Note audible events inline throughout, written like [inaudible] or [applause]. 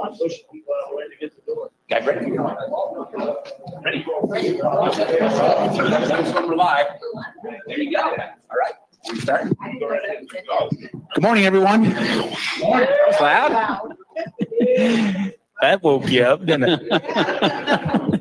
the one pushing people out of the way to uh, get the door. Guys, ready? Ready? We're live. There you go. All right. We start. Good morning, everyone. It's loud. That woke you up, didn't it?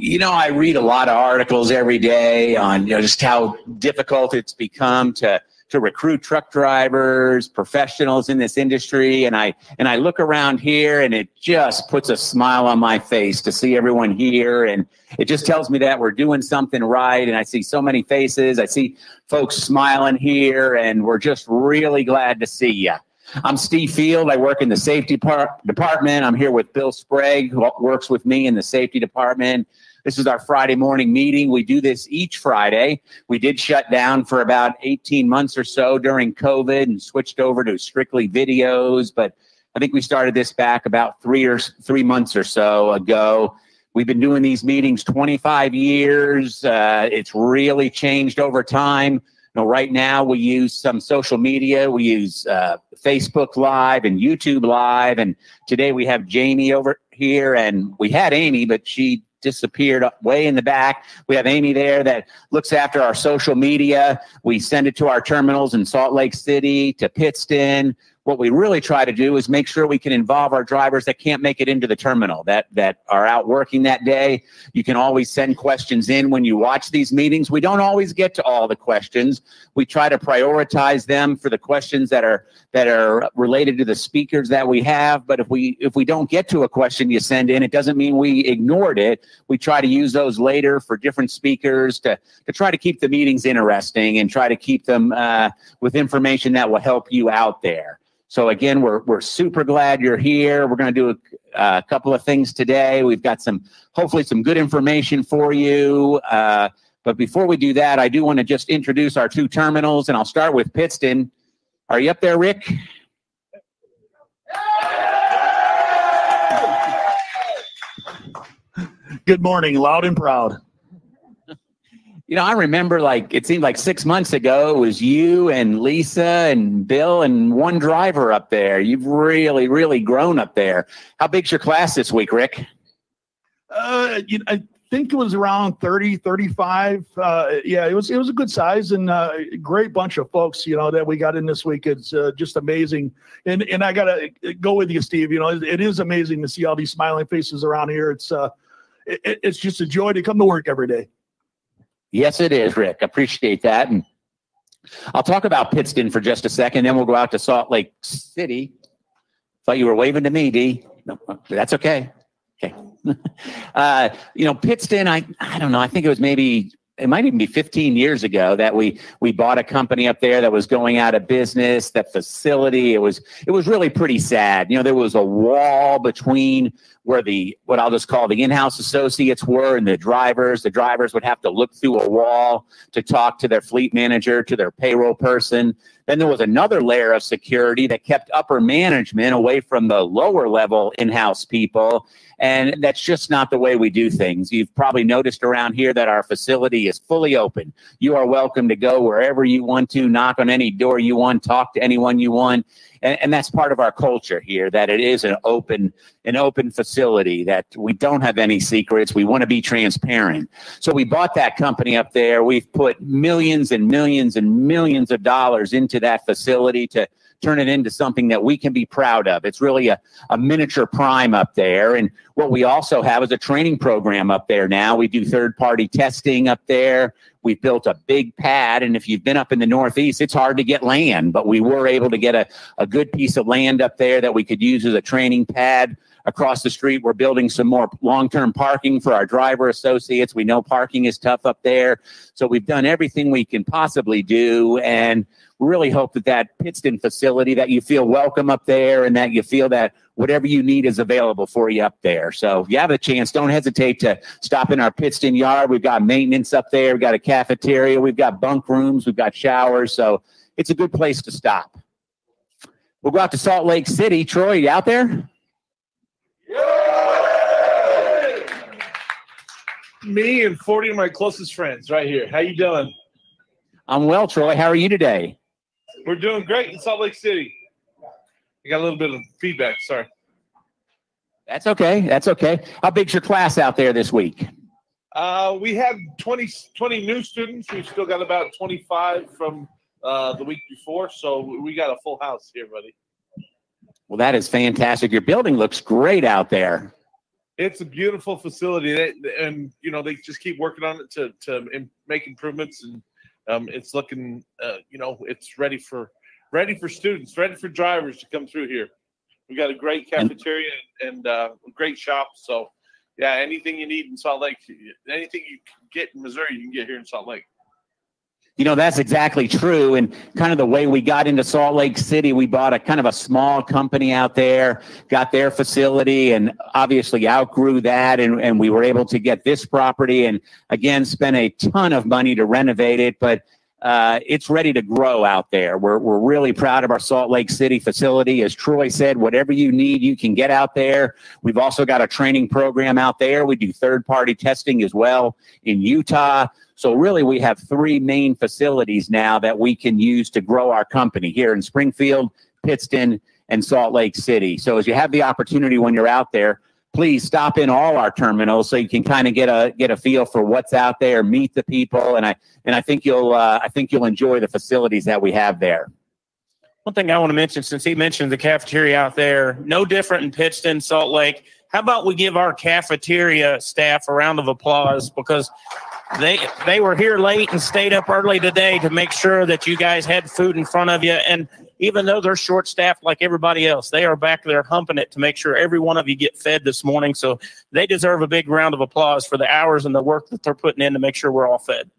you know, I read a lot of articles every day on you know just how difficult it's become to to recruit truck drivers, professionals in this industry, and I and I look around here, and it just puts a smile on my face to see everyone here, and it just tells me that we're doing something right. And I see so many faces, I see folks smiling here, and we're just really glad to see you. I'm Steve Field. I work in the safety par- department. I'm here with Bill Sprague, who works with me in the safety department. This is our Friday morning meeting. We do this each Friday. We did shut down for about 18 months or so during COVID and switched over to strictly videos, but I think we started this back about three or three months or so ago. We've been doing these meetings 25 years. Uh, it's really changed over time. You know, right now we use some social media. We use uh, Facebook Live and YouTube Live. And today we have Jamie over here, and we had Amy, but she disappeared way in the back. We have Amy there that looks after our social media. We send it to our terminals in Salt Lake City, to Pittston, what we really try to do is make sure we can involve our drivers that can't make it into the terminal that that are out working that day. You can always send questions in when you watch these meetings. We don't always get to all the questions. We try to prioritize them for the questions that are that are related to the speakers that we have. But if we if we don't get to a question you send in it doesn't mean we ignored it. We try to use those later for different speakers to to try to keep the meetings interesting and try to keep them uh, with information that will help you out there so again, we're we're super glad you're here. We're going to do a, a, couple of things today. We've got some hopefully some good information for you. Uh, but before we do that, I do want to just introduce our two terminals, and I'll start with Pittston. Are you up there, Rick? Good morning, loud and proud you know, I remember like it seemed like six months ago it was you and Lisa and Bill and one driver up there. You've really, really grown up there. How big's your class this week, Rick? Uh, you know, I think it was around 30, 35. Uh, yeah, it was it was a good size and uh, great bunch of folks. You know that we got in this week. It's uh, just amazing. And and I gotta go with you, Steve. You know, it, it is amazing to see all these smiling faces around here. It's uh, it, it's just a joy to come to work every day. Yes, it is, Rick. Appreciate that. And I'll talk about Pittston for just a second, then we'll go out to Salt Lake City. Thought you were waving to me, D. No, that's okay. Okay. [laughs] uh, you know, Pittston, I I don't know. I think it was maybe it might even be 15 years ago that we we bought a company up there that was going out of business that facility it was it was really pretty sad you know there was a wall between where the what I'll just call the in-house associates were and the drivers. The drivers would have to look through a wall to talk to their fleet manager, to their payroll person. Then there was another layer of security that kept upper management away from the lower level in-house people. And that's just not the way we do things. You've probably noticed around here that our facility is fully open. You are welcome to go wherever you want to, knock on any door you want, talk to anyone you want and, and that's part of our culture here that it is an open an open facility that we don't have any secrets. We want to be transparent. So we bought that company up there. We've put millions and millions and millions of dollars into that facility to turn it into something that we can be proud of. It's really a, a miniature prime up there. And what we also have is a training program up there now. We do third party testing up there. We've built a big pad. And if you've been up in the Northeast, it's hard to get land, but we were able to get a, a good piece of land up there that we could use as a training pad across the street, we're building some more long-term parking for our driver associates. We know parking is tough up there. So we've done everything we can possibly do. And really hope that that Pittston facility, that you feel welcome up there and that you feel that whatever you need is available for you up there. So if you have a chance, don't hesitate to stop in our Pittston yard. We've got maintenance up there. We've got a cafeteria. We've got bunk rooms. We've got showers. So it's a good place to stop. We'll go out to Salt Lake City. Troy, you out there? Me and 40 of my closest friends right here. How you doing? I'm well, Troy. How are you today? We're doing great in Salt Lake City. I got a little bit of feedback. Sorry. That's okay. That's okay. How big's your class out there this week? Uh, we have 20, 20 new students. We've still got about 25 from uh, the week before. So we got a full house here, buddy. Well, that is fantastic. Your building looks great out there. It's a beautiful facility, and you know they just keep working on it to to make improvements, and um, it's looking, uh, you know, it's ready for ready for students, ready for drivers to come through here. We got a great cafeteria and, and uh, great shop. So, yeah, anything you need in Salt Lake, anything you can get in Missouri, you can get here in Salt Lake. You know, that's exactly true. And kind of the way we got into Salt Lake City, we bought a kind of a small company out there, got their facility, and obviously outgrew that. And, and we were able to get this property and again spent a ton of money to renovate it. But uh, it's ready to grow out there. We're, we're really proud of our Salt Lake City facility. As Troy said, whatever you need, you can get out there. We've also got a training program out there. We do third party testing as well in Utah. So, really, we have three main facilities now that we can use to grow our company here in Springfield, Pittston, and Salt Lake City. So, as you have the opportunity when you're out there, please stop in all our terminals so you can kind of get a get a feel for what's out there, meet the people, and I and I think you'll uh, I think you'll enjoy the facilities that we have there. One thing I want to mention, since he mentioned the cafeteria out there, no different in Pittston, Salt Lake. How about we give our cafeteria staff a round of applause because they they were here late and stayed up early today to make sure that you guys had food in front of you and even though they're short staffed like everybody else, they are back there humping it to make sure every one of you get fed this morning. So they deserve a big round of applause for the hours and the work that they're putting in to make sure we're all fed.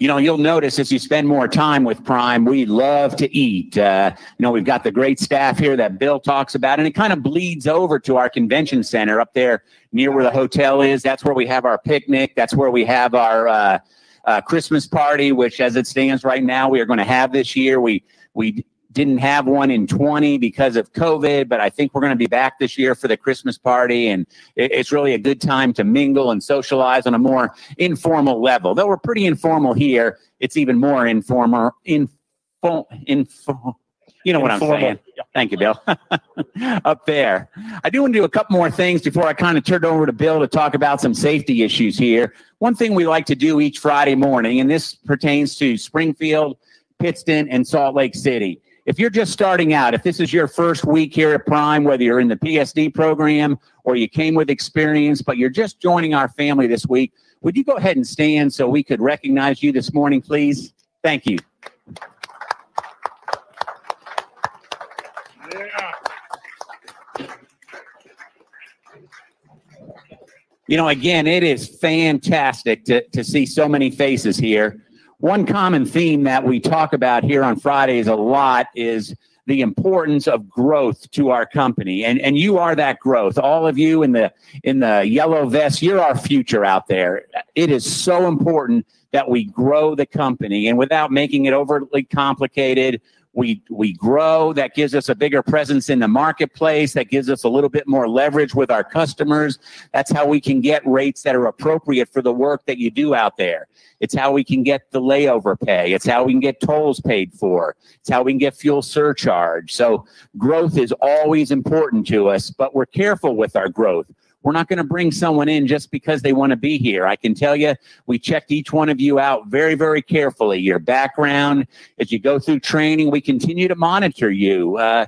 You know, you'll notice as you spend more time with Prime, we love to eat. Uh, you know, we've got the great staff here that Bill talks about, and it kind of bleeds over to our convention center up there near where the hotel is. That's where we have our picnic. That's where we have our uh, uh, Christmas party, which, as it stands right now, we are going to have this year. We we didn't have one in 20 because of COVID, but I think we're going to be back this year for the Christmas party. And it's really a good time to mingle and socialize on a more informal level. Though we're pretty informal here, it's even more informal. Info, info, you know what. I'm saying. Thank you, Bill. [laughs] Up there. I do want to do a couple more things before I kind of turn it over to Bill to talk about some safety issues here. One thing we like to do each Friday morning, and this pertains to Springfield, Pittston, and Salt Lake City if you're just starting out, if this is your first week here at Prime, whether you're in the PSD program or you came with experience, but you're just joining our family this week, would you go ahead and stand so we could recognize you this morning, please? Thank you. You know, again, it is fantastic to, to see so many faces here one common theme that we talk about here on Fridays a lot is the importance of growth to our company. And and you are that growth. All of you in the in the yellow vest you're our future out there. It is so important that we grow the company. And without making it overly complicated we we grow. That gives us a bigger presence in the marketplace. That gives us a little bit more leverage with our customers. That's how we can get rates that are appropriate for the work that you do out there. It's how we can get the layover pay. It's how we can get tolls paid for. It's how we can get fuel surcharge. So growth is always important to us but we're careful with our growth we're not going to bring someone in just because they want to be here. I can tell you, we checked each one of you out very, very carefully. Your background, as you go through training, we continue to monitor you. Uh,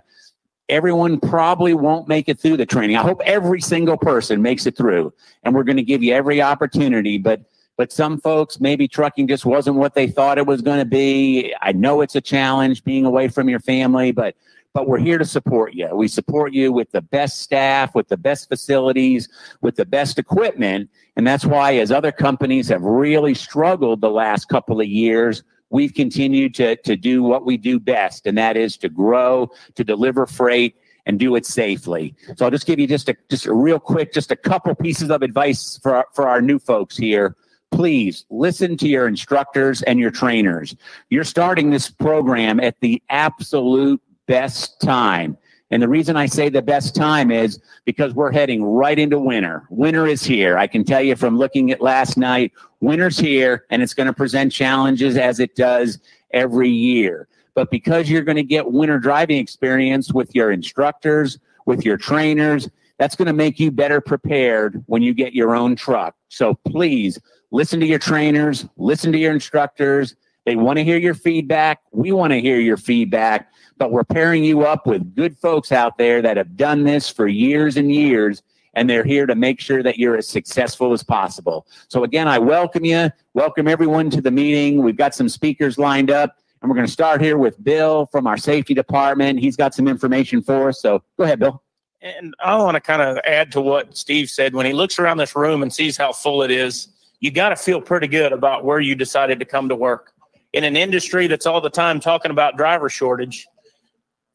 everyone probably won't make it through the training. I hope every single person makes it through, and we're going to give you every opportunity. But but some folks maybe trucking just wasn't what they thought it was going to be. I know it's a challenge being away from your family, but but we're here to support you. We support you with the best staff, with the best facilities, with the best equipment. And that's why, as other companies have really struggled the last couple of years, we've continued to, to do what we do best, and that is to grow, to deliver freight, and do it safely. So I'll just give you just a just a real quick, just a couple pieces of advice for for our new folks here. Please listen to your instructors and your trainers. You're starting this program at the absolute best time. And the reason I say the best time is because we're heading right into winter. Winter is here. I can tell you from looking at last night, winter's here and it's going to present challenges as it does every year. But because you're going to get winter driving experience with your instructors, with your trainers, that's going to make you better prepared when you get your own truck. So please listen to your trainers, listen to your instructors. They want to hear your feedback. We want to hear your feedback, but we're pairing you up with good folks out there that have done this for years and years, and they're here to make sure that you're as successful as possible. So, again, I welcome you. Welcome everyone to the meeting. We've got some speakers lined up. And we're going to start here with Bill from our safety department. He's got some information for us. So go ahead, Bill. And I want to kind of add to what Steve said. When he looks around this room and sees how full it is, you got to feel pretty good about where you decided to come to work. In an industry that's all the time talking about driver shortage,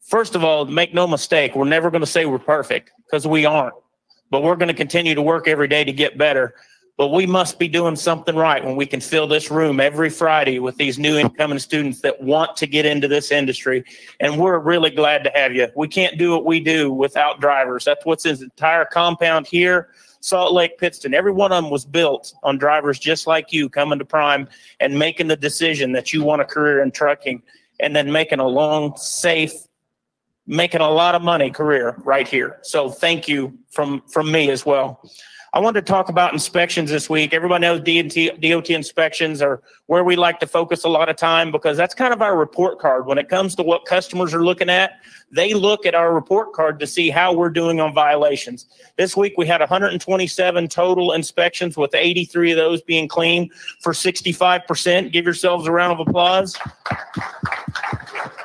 first of all, make no mistake, we're never going to say we're perfect because we aren't. But we're going to continue to work every day to get better. But we must be doing something right when we can fill this room every Friday with these new incoming students that want to get into this industry. And we're really glad to have you. We can't do what we do without drivers. That's what's in this entire compound here. Salt Lake Pittston, every one of them was built on drivers just like you coming to Prime and making the decision that you want a career in trucking and then making a long, safe, making a lot of money career right here. So thank you from from me as well. I wanted to talk about inspections this week. Everybody knows DNT DOT inspections are where we like to focus a lot of time because that's kind of our report card. When it comes to what customers are looking at, they look at our report card to see how we're doing on violations. This week we had 127 total inspections with 83 of those being clean for 65%. Give yourselves a round of applause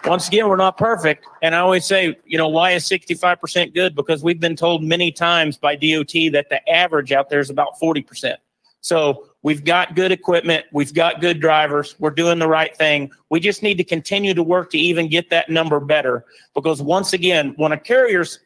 once again, we're not perfect. And I always say, you know, why is 65% good? Because we've been told many times by DOT that the average out there is about 40%. So we've got good equipment. We've got good drivers. We're doing the right thing. We just need to continue to work to even get that number better. Because once again, when a carrier's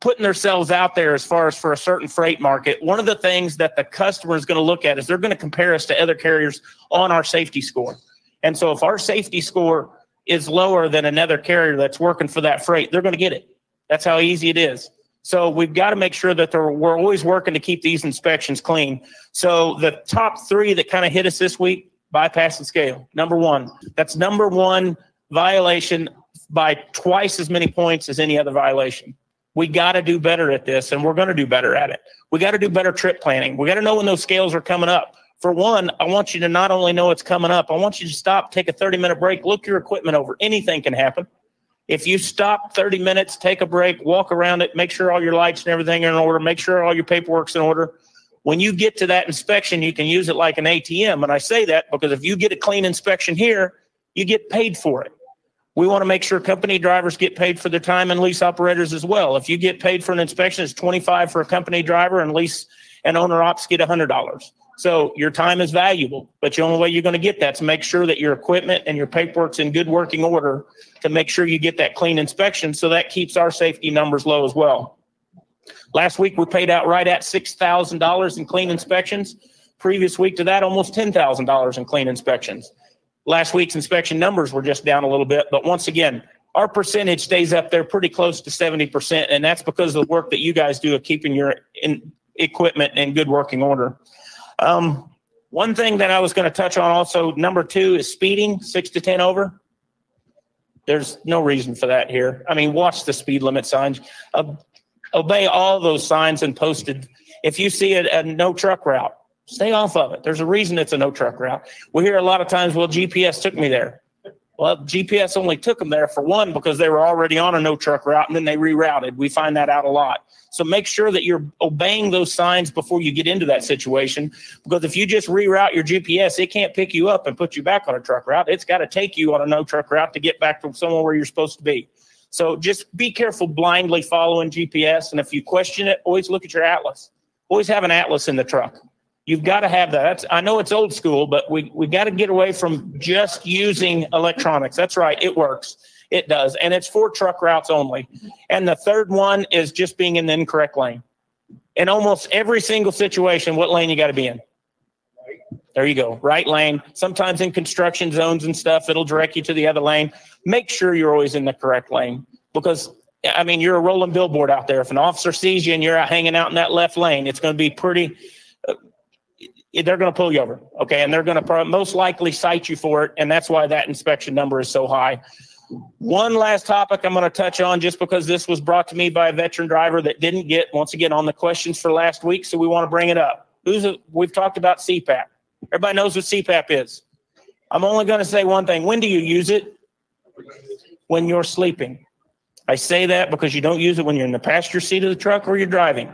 putting themselves out there as far as for a certain freight market, one of the things that the customer is going to look at is they're going to compare us to other carriers on our safety score. And so if our safety score is lower than another carrier that's working for that freight, they're going to get it. That's how easy it is. So we've got to make sure that we're always working to keep these inspections clean. So the top three that kind of hit us this week, bypass and scale. Number one, that's number one violation by twice as many points as any other violation. We got to do better at this, and we're going to do better at it. We got to do better trip planning. We got to know when those scales are coming up for one, I want you to not only know it's coming up, I want you to stop, take a 30 minute break, look your equipment over. Anything can happen. If you stop 30 minutes, take a break, walk around it, make sure all your lights and everything are in order, make sure all your paperwork's in order. When you get to that inspection, you can use it like an ATM. And I say that because if you get a clean inspection here, you get paid for it. We want to make sure company drivers get paid for their time and lease operators as well. If you get paid for an inspection, it's 25 for a company driver and lease and owner ops get $100. So your time is valuable, but the only way you're going to get that is to make sure that your equipment and your paperwork's in good working order to make sure you get that clean inspection. So that keeps our safety numbers low as well. Last week we paid out right at six thousand dollars in clean inspections. Previous week to that, almost ten thousand dollars in clean inspections. Last week's inspection numbers were just down a little bit, but once again, our percentage stays up there pretty close to 70%, and that's because of the work that you guys do of keeping your in, equipment in good working order. Um, one thing that I was going to touch on also, number two is speeding, six to 10 over. There's no reason for that here. I mean, watch the speed limit signs, uh, obey all those signs and posted. If you see a, a no truck route, stay off of it. There's a reason it's a no truck route. We hear a lot of times, well, GPS took me there. Well, GPS only took them there for one because they were already on a no truck route and then they rerouted. We find that out a lot. So make sure that you're obeying those signs before you get into that situation. Because if you just reroute your GPS, it can't pick you up and put you back on a truck route. It's got to take you on a no truck route to get back to somewhere where you're supposed to be. So just be careful blindly following GPS. And if you question it, always look at your atlas. Always have an atlas in the truck. You've got to have that. That's, I know it's old school, but we we got to get away from just using electronics. That's right, it works. It does, and it's for truck routes only. And the third one is just being in the incorrect lane. In almost every single situation, what lane you got to be in? There you go, right lane. Sometimes in construction zones and stuff, it'll direct you to the other lane. Make sure you're always in the correct lane because I mean, you're a rolling billboard out there. If an officer sees you and you're out hanging out in that left lane, it's going to be pretty they're going to pull you over. Okay. And they're going to most likely cite you for it. And that's why that inspection number is so high. One last topic I'm going to touch on just because this was brought to me by a veteran driver that didn't get, once again, on the questions for last week. So we want to bring it up. Who's a, we've talked about CPAP. Everybody knows what CPAP is. I'm only going to say one thing. When do you use it? When you're sleeping. I say that because you don't use it when you're in the passenger seat of the truck or you're driving.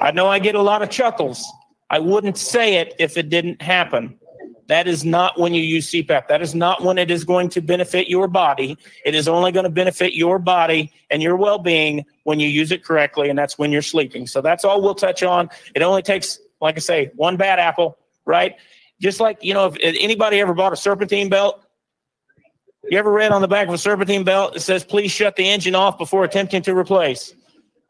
I know I get a lot of chuckles I wouldn't say it if it didn't happen. That is not when you use CPAP. That is not when it is going to benefit your body. It is only going to benefit your body and your well being when you use it correctly, and that's when you're sleeping. So that's all we'll touch on. It only takes, like I say, one bad apple, right? Just like, you know, if anybody ever bought a serpentine belt, you ever read on the back of a serpentine belt, it says, please shut the engine off before attempting to replace.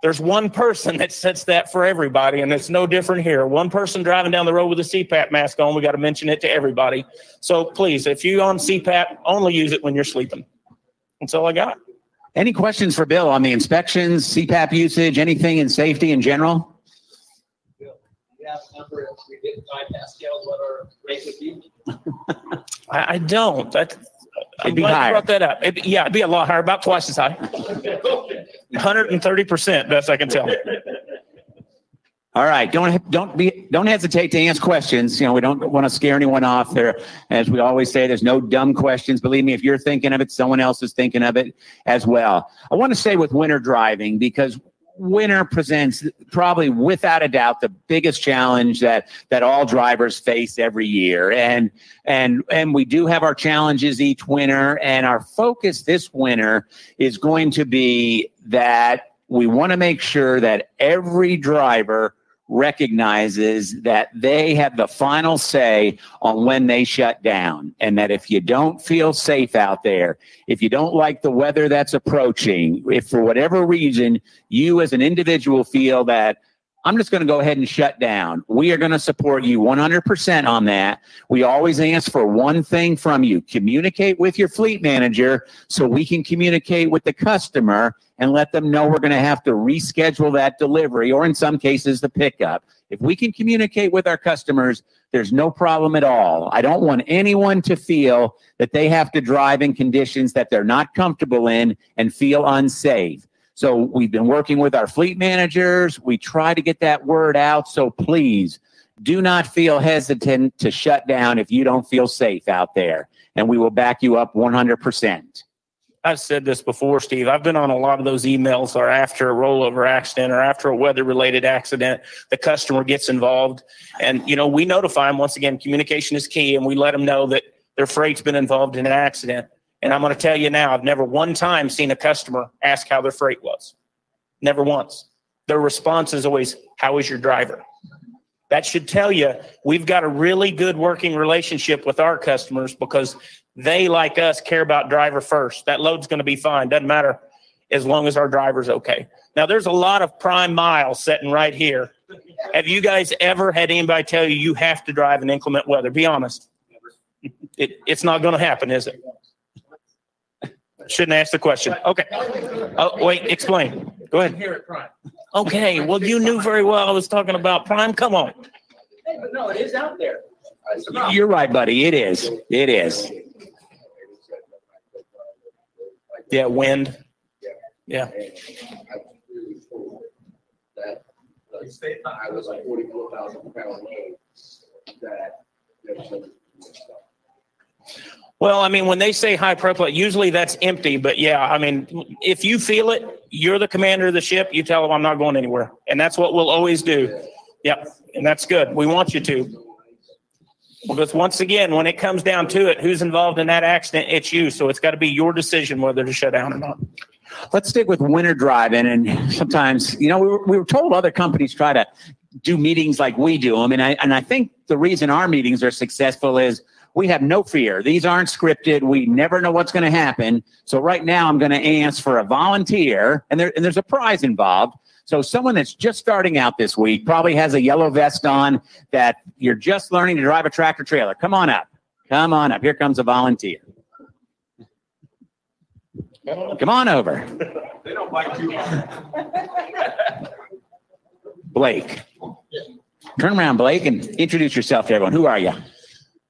There's one person that sets that for everybody, and it's no different here. One person driving down the road with a CPAP mask on, we got to mention it to everybody. So please, if you on CPAP, only use it when you're sleeping. That's all I got. Any questions for Bill on the inspections, CPAP usage, anything in safety in general? Bill, you have a number if we did five Pascals, what our rate would be? [laughs] I, I don't. That, I'm It'd be higher. brought that up. It, yeah, it'd be a lot higher, about twice as high. 130%, best I can tell. All right, don't don't be don't hesitate to ask questions. You know, we don't want to scare anyone off. There, as we always say, there's no dumb questions. Believe me, if you're thinking of it, someone else is thinking of it as well. I want to say with winter driving because winter presents probably without a doubt the biggest challenge that that all drivers face every year. And and and we do have our challenges each winter and our focus this winter is going to be that we want to make sure that every driver recognizes that they have the final say on when they shut down. And that if you don't feel safe out there, if you don't like the weather that's approaching, if for whatever reason you as an individual feel that I'm just going to go ahead and shut down. We are going to support you 100% on that. We always ask for one thing from you communicate with your fleet manager so we can communicate with the customer and let them know we're going to have to reschedule that delivery or, in some cases, the pickup. If we can communicate with our customers, there's no problem at all. I don't want anyone to feel that they have to drive in conditions that they're not comfortable in and feel unsafe. So we've been working with our fleet managers. We try to get that word out. So please do not feel hesitant to shut down if you don't feel safe out there. And we will back you up 100%. I've said this before, Steve. I've been on a lot of those emails or after a rollover accident or after a weather related accident, the customer gets involved. And, you know, we notify them once again, communication is key, and we let them know that their freight's been involved in an accident. And I'm going to tell you now, I've never one time seen a customer ask how their freight was. Never once. Their response is always, How is your driver? That should tell you we've got a really good working relationship with our customers because they, like us, care about driver first. That load's going to be fine. Doesn't matter as long as our driver's okay. Now, there's a lot of prime miles sitting right here. Have you guys ever had anybody tell you you have to drive in inclement weather? Be honest. It, it's not going to happen, is it? Shouldn't ask the question. Okay. Oh, wait, explain. Go ahead. Here at Prime. Okay. Well, you knew very well I was talking about Prime. Come on. Hey, but no, it is out there. That's the. You're right, buddy. It is. It is. Yeah, wind. Yeah. That, I was like forty-four thousand pound load that. Well, I mean, when they say high propellant, usually that's empty. But yeah, I mean, if you feel it, you're the commander of the ship. You tell them I'm not going anywhere, and that's what we'll always do. Yep, and that's good. We want you to. Because once again, when it comes down to it, who's involved in that accident? It's you. So it's got to be your decision whether to shut down or not. Let's stick with winter driving. And sometimes, you know, we were, we were told other companies try to do meetings like we do them. And I, and I think the reason our meetings are successful is we have no fear. These aren't scripted. We never know what's going to happen. So right now I'm going to ask for a volunteer and there, and there's a prize involved. So someone that's just starting out this week probably has a yellow vest on that you're just learning to drive a tractor trailer. Come on up. Come on up. Here comes a volunteer. Come on over. They don't bite much. Blake. Turn around, Blake, and introduce yourself to everyone. Who are you?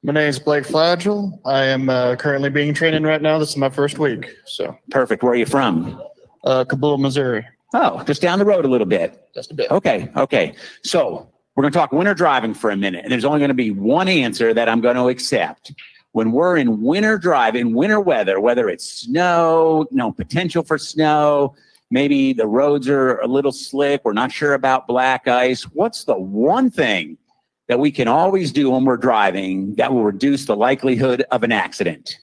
My name is Blake Flagel. I am uh, currently being trained in right now. This is my first week. So, Perfect. Where are you from? uh, Cabool, Missouri. Oh, just down the road a little bit. Just a bit. Okay, okay. So we're going to talk winter driving for a minute, and there's only going to be one answer that I'm going to accept. When we're in winter drive, in winter weather, whether it's snow, no potential for snow, maybe the roads are a little slick, we're not sure about black ice. What's the one thing that we can always do when we're driving that will reduce the likelihood of an accident?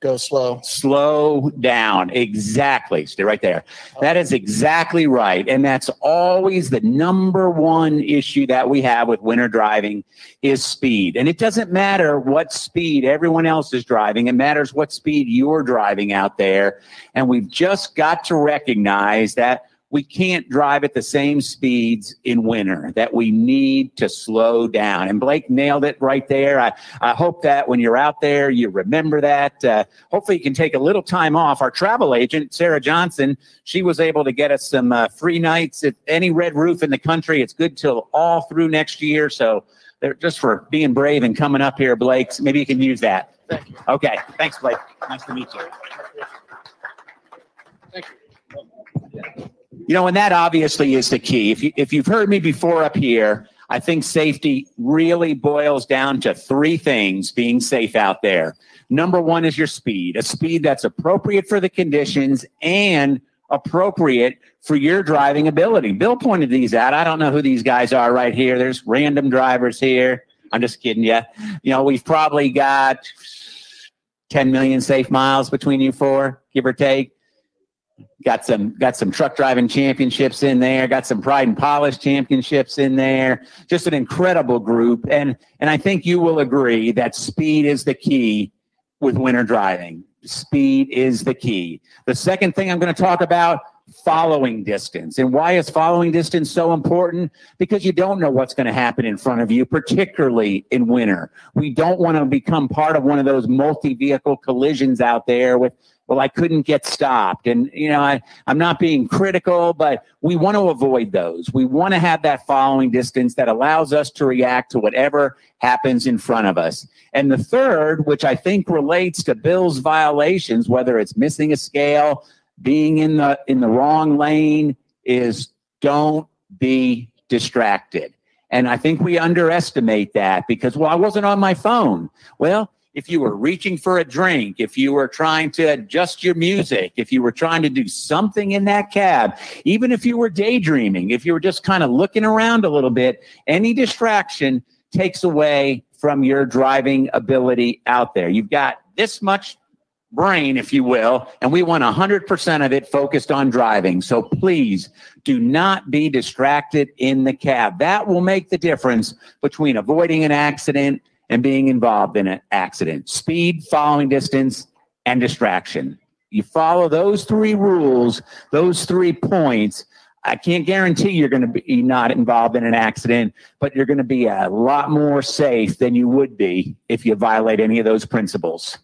Go slow. Slow down. Exactly. Stay right there. That is exactly right. And that's always the number one issue that we have with winter driving is speed. And it doesn't matter what speed everyone else is driving. It matters what speed you're driving out there. And we've just got to recognize that we can't drive at the same speeds in winter, that we need to slow down. And Blake nailed it right there. I, I hope that when you're out there, you remember that. Uh, hopefully, you can take a little time off. Our travel agent, Sarah Johnson, she was able to get us some uh, free nights at any red roof in the country. It's good till all through next year. So, they're just for being brave and coming up here, Blake. Maybe you can use that. Thank you. Okay. Thanks, Blake. Nice to meet you. You know, and that obviously is the key. If you if you've heard me before up here, I think safety really boils down to three things being safe out there. Number one is your speed, a speed that's appropriate for the conditions and appropriate for your driving ability. Bill pointed these out. I don't know who these guys are right here. There's random drivers here. I'm just kidding you. You know, we've probably got 10 million safe miles between you four, give or take got some got some truck driving championships in there. Got some pride and polish championships in there. Just an incredible group. And and i think you will agree that speed is the key with winter driving. Speed is the key. The second thing i'm going to talk about following distance. And why is following distance so important? Because you don't know what's going to happen in front of you particularly in winter. We don't want to become part of one of those multi-vehicle collisions out there with well, I couldn't get stopped. And, you know, I, I'm not being critical, but we want to avoid those. We want to have that following distance that allows us to react to whatever happens in front of us. And the third, which I think relates to Bill's violations, whether it's missing a scale, being in the in the wrong lane, is don't be distracted. And I think we underestimate that because, well, I wasn't on my phone. Well, if you were reaching for a drink, if you were trying to adjust your music, if you were trying to do something in that cab, even if you were daydreaming, if you were just kind of looking around a little bit, any distraction takes away from your driving ability out there. You've got this much brain, if you will, and we want 100% of it focused on driving. So please do not be distracted in the cab. That will make the difference between avoiding an accident and being involved in an accident speed, following distance, and distraction. You follow those three rules, those three points. I can't guarantee you're going to be not involved in an accident, but you're going to be a lot more safe than you would be if you violate any of those principles.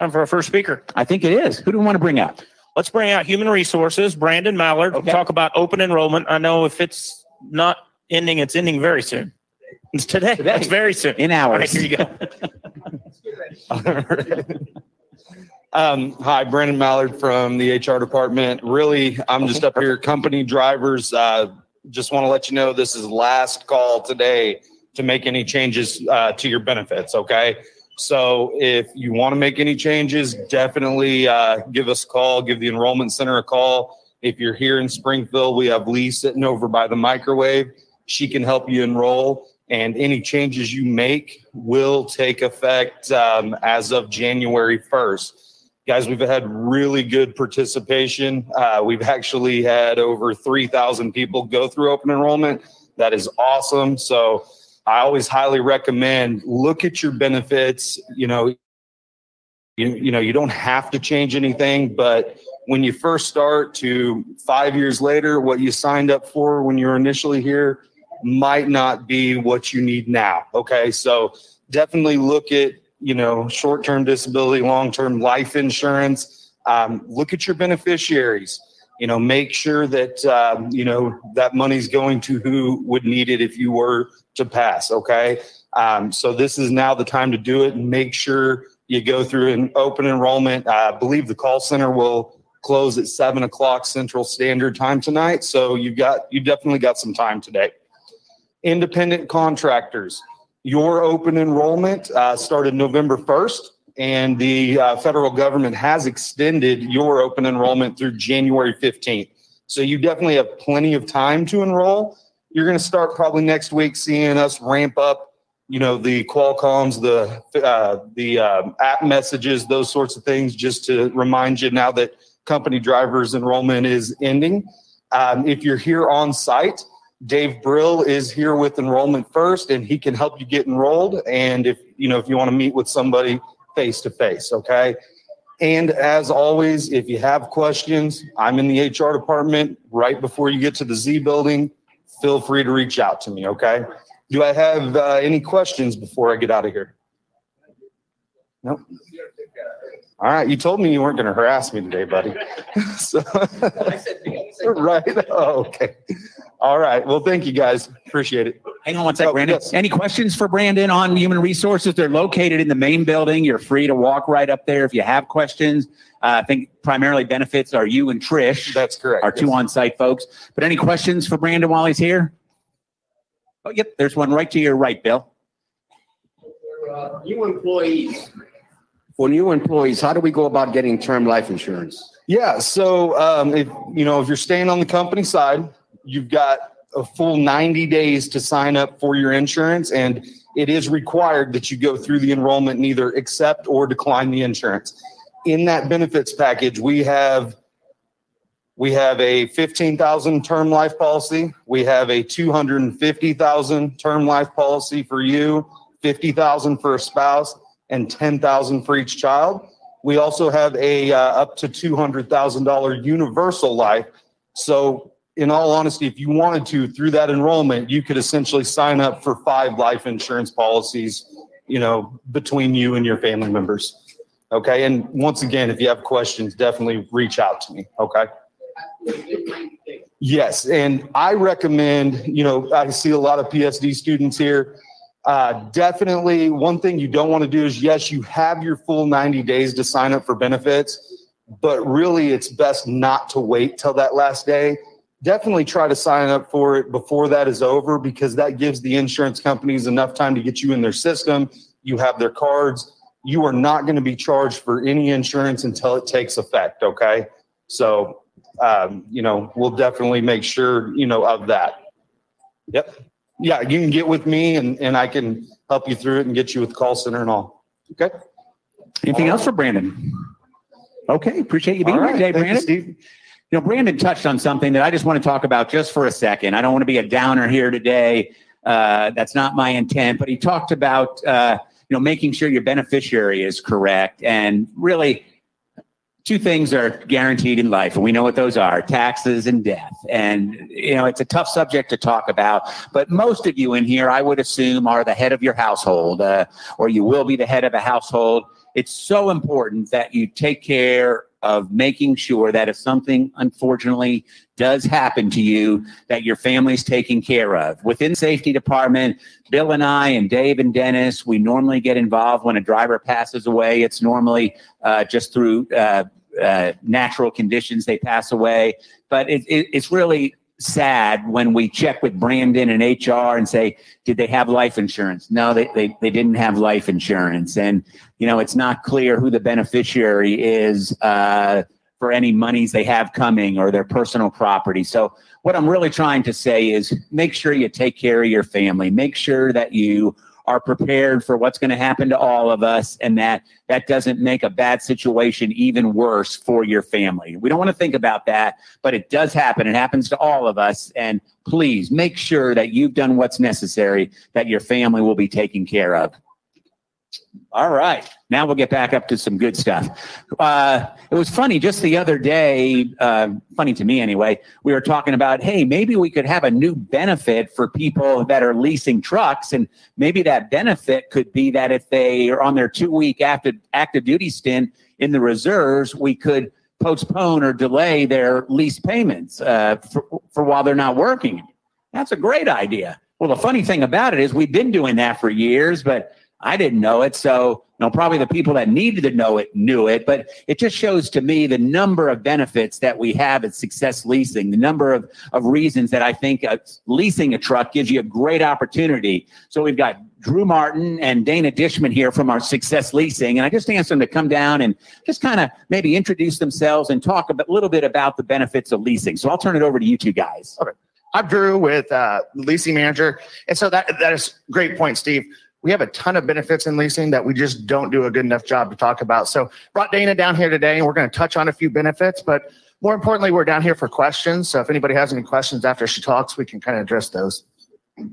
Time for our first speaker. I think it is. Who do we want to bring up? Let's bring out human resources. Brandon Mallard. Okay. Talk about open enrollment. I know if it's not ending, it's ending very soon. It's today. Today. It's very soon. In All right, hours. here you go. [laughs] Um, hi, Brandon Mallard from the HR department. Really, I'm just up here, company drivers. Uh, just want to let you know this is last call today to make any changes uh, to your benefits. Okay. So if you want to make any changes, definitely uh, give us a call, give the enrollment center a call. If you're here in Springfield, we have Lee sitting over by the microwave. She can help you enroll and any changes you make will take effect um, as of January 1st. Guys, we've had really good participation. Uh, we've actually had over 3,000 people go through open enrollment. That is awesome. So I always highly recommend look at your benefits. You know, you, you know, you don't have to change anything, but when you first start to five years later, what you signed up for when you were initially here might not be what you need now. Okay. So definitely look at, you know, short term disability, long term life insurance. Um, look at your beneficiaries. You know, make sure that, um, you know, that money's going to who would need it if you were to pass. Okay. Um, so this is now the time to do it and make sure you go through an open enrollment. I believe the call center will close at seven o'clock Central Standard Time tonight. So you've got, you definitely got some time today. Independent contractors, your open enrollment uh, started November 1st, and the uh, federal government has extended your open enrollment through January 15th. So you definitely have plenty of time to enroll. You're going to start probably next week seeing us ramp up, you know, the Qualcomms, the uh, the um, app messages, those sorts of things, just to remind you now that company drivers enrollment is ending. Um, if you're here on site, Dave Brill is here with enrollment first, and he can help you get enrolled. And if you know if you want to meet with somebody face to face, okay. And as always, if you have questions, I'm in the HR department right before you get to the Z building. Feel free to reach out to me, okay? Do I have uh, any questions before I get out of here? Nope. All right, you told me you weren't going to harass me today, buddy. [laughs] so, [laughs] right. Oh, okay. All right. Well, thank you guys. Appreciate it. Hang on one sec, Oh, Brandon. yes. Any questions for Brandon on human resources? They're located in the main building. You're free to walk right up there if you have questions. Uh, I think primarily benefits are you and Trish, That's correct. our two on-site folks. But any questions for Brandon while he's here? Oh, yep. There's one right to your right, Bill. Uh, New employees. For new employees, how do we go about getting term life insurance? Yeah. So, um, if you know, if you're staying on the company side, you've got a full 90 days to sign up for your insurance, and it is required that you go through the enrollment and either accept or decline the insurance. In that benefits package, we have we have a 15,000 term life policy. We have a 250,000 term life policy for you, 50,000 for a spouse, and 10,000 for each child. We also have a uh, up to $200,000 universal life. So, in all honesty, if you wanted to, through that enrollment, you could essentially sign up for five life insurance policies, you know, between you and your family members. Okay. And once again, if you have questions, definitely reach out to me. Okay. Yes, and I recommend, you know, I see a lot of PSD students here. Uh, definitely, one thing you don't want to do is, yes, you have your full 90 days to sign up for benefits, but really it's best not to wait till that last day. Definitely try to sign up for it before that is over because that gives the insurance companies enough time to get you in their system. You have their cards. You are not going to be charged for any insurance until it takes effect. Okay. So, um, you know, we'll definitely make sure, you know, of that. Yep. Yeah, you can get with me and, and I can help you through it and get you with call center and all. Okay. Anything else for Brandon? Okay, appreciate you being All here today, Thank you, Brandon. Steve. You know, Brandon touched on something that I just want to talk about just for a second. I don't want to be a downer here today. Uh, that's not my intent. But he talked about uh, you know making sure your beneficiary is correct, and really, two things are guaranteed in life, and we know what those are: taxes and death. And you know, it's a tough subject to talk about. But most of you in here, I would assume, are the head of your household, uh, or you will be the head of a household. It's so important that you take care of making sure that if something unfortunately does happen to you, that your family's taken care of. Within safety department, Bill and I and Dave and Dennis, we normally get involved when a driver passes away. It's normally uh, just through uh, uh, natural conditions they pass away, but it, it, it's really sad when we check with Brandon and HR and say, did they have life insurance? No, they, they, they didn't have life insurance. And, you know, it's not clear who the beneficiary is uh, for any monies they have coming or their personal property. So what I'm really trying to say is make sure you take care of your family. Make sure that you are prepared for what's going to happen to all of us and that that doesn't make a bad situation even worse for your family. We don't want to think about that, but it does happen. It happens to all of us. And please make sure that you've done what's necessary that your family will be taken care of. All right. Now we'll get back up to some good stuff. Uh, it was funny just the other day, uh, funny to me anyway. We were talking about, hey, maybe we could have a new benefit for people that are leasing trucks. And maybe that benefit could be that if they are on their two week active, active duty stint in the reserves, we could postpone or delay their lease payments uh, for, for while they're not working. That's a great idea. Well, the funny thing about it is we've been doing that for years, but I didn't know it. So, you know, probably the people that needed to know it knew it, but it just shows to me the number of benefits that we have at Success Leasing, the number of, of reasons that I think uh, leasing a truck gives you a great opportunity. So we've got Drew Martin and Dana Dishman here from our Success Leasing. And I just asked them to come down and just kind of maybe introduce themselves and talk a bit- little bit about the benefits of leasing. So I'll turn it over to you two guys. Okay. I'm Drew with uh, leasing manager, and so that that is great point, Steve. We have a ton of benefits in leasing that we just don't do a good enough job to talk about. So brought Dana down here today, and we're going to touch on a few benefits, but more importantly, we're down here for questions. So if anybody has any questions after she talks, we can kind of address those.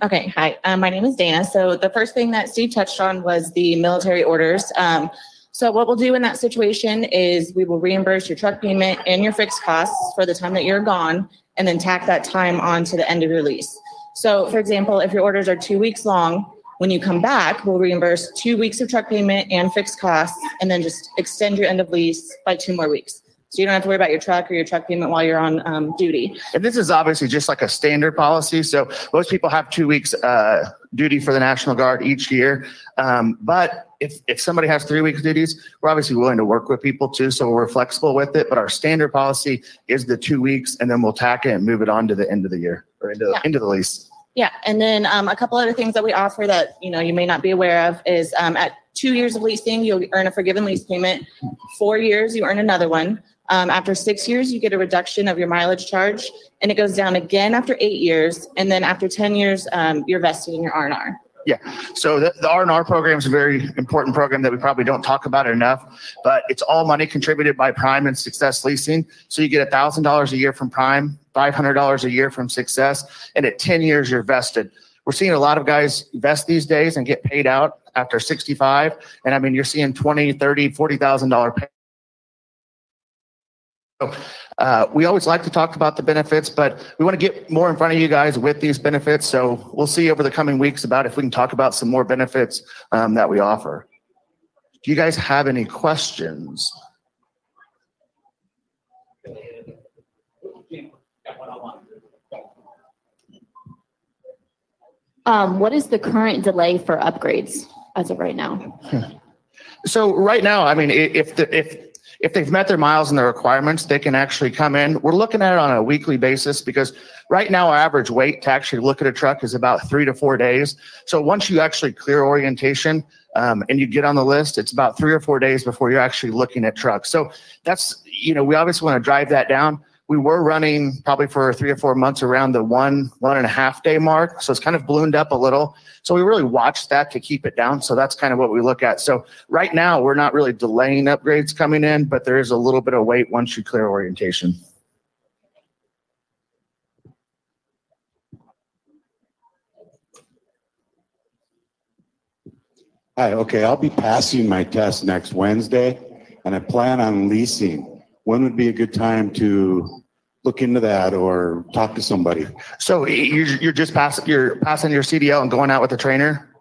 Okay, hi, um, my name is Dana. So the first thing that Steve touched on was the military orders. Um, so what we'll do in that situation is we will reimburse your truck payment and your fixed costs for the time that you're gone, and then tack that time on to the end of your lease. So for example, if your orders are two weeks long, when you come back, we'll reimburse two weeks of truck payment and fixed costs, and then just extend your end of lease by two more weeks. So you don't have to worry about your truck or your truck payment while you're on um, duty. And this is obviously just like a standard policy. So most people have two weeks uh, duty for the National Guard each year. Um, but if, if somebody has three weeks duties, we're obviously willing to work with people too. So we're flexible with it. But our standard policy is the two weeks, and then we'll tack it and move it on to the end of the year or into, Yeah. into the lease. Yeah, and then um, a couple other things that we offer that you know you may not be aware of is um, at two years of leasing, you'll earn a forgiven lease payment. Four years, you earn another one. Um, after six years, you get a reduction of your mileage charge, and it goes down again after eight years, and then after ten years, um, you're vested in your R and R. Yeah. So the, the R&R program is a very important program that we probably don't talk about enough, but it's all money contributed by Prime and Success Leasing. So you get $1,000 a year from Prime, $500 a year from Success, and at 10 years, you're vested. We're seeing a lot of guys vest these days and get paid out after 65. And I mean, you're seeing 20, 30, $40,000 pay. Uh, we always like to talk about the benefits, but we want to get more in front of you guys with these benefits. So we'll see over the coming weeks about if we can talk about some more benefits um, that we offer. Do you guys have any questions? Um, what is the current delay for upgrades as of right now? [laughs] So right now, I mean, if the, if if they've met their miles and their requirements, they can actually come in. We're looking at it on a weekly basis because right now our average wait to actually look at a truck is about three to four days. So once you actually clear orientation um, and you get on the list, it's about three or four days before you're actually looking at trucks. So that's you know we obviously want to drive that down. We were running probably for three or four months around the one, one and a half day mark. So it's kind of ballooned up a little. So we really watched that to keep it down. So that's kind of what we look at. So right now, we're not really delaying upgrades coming in, but there is a little bit of wait once you clear orientation. Hi, okay, I'll be passing my test next Wednesday and I plan on leasing. When would be a good time to look into that or talk to somebody? So you're, you're just passing, you're passing your CDL and going out with a trainer?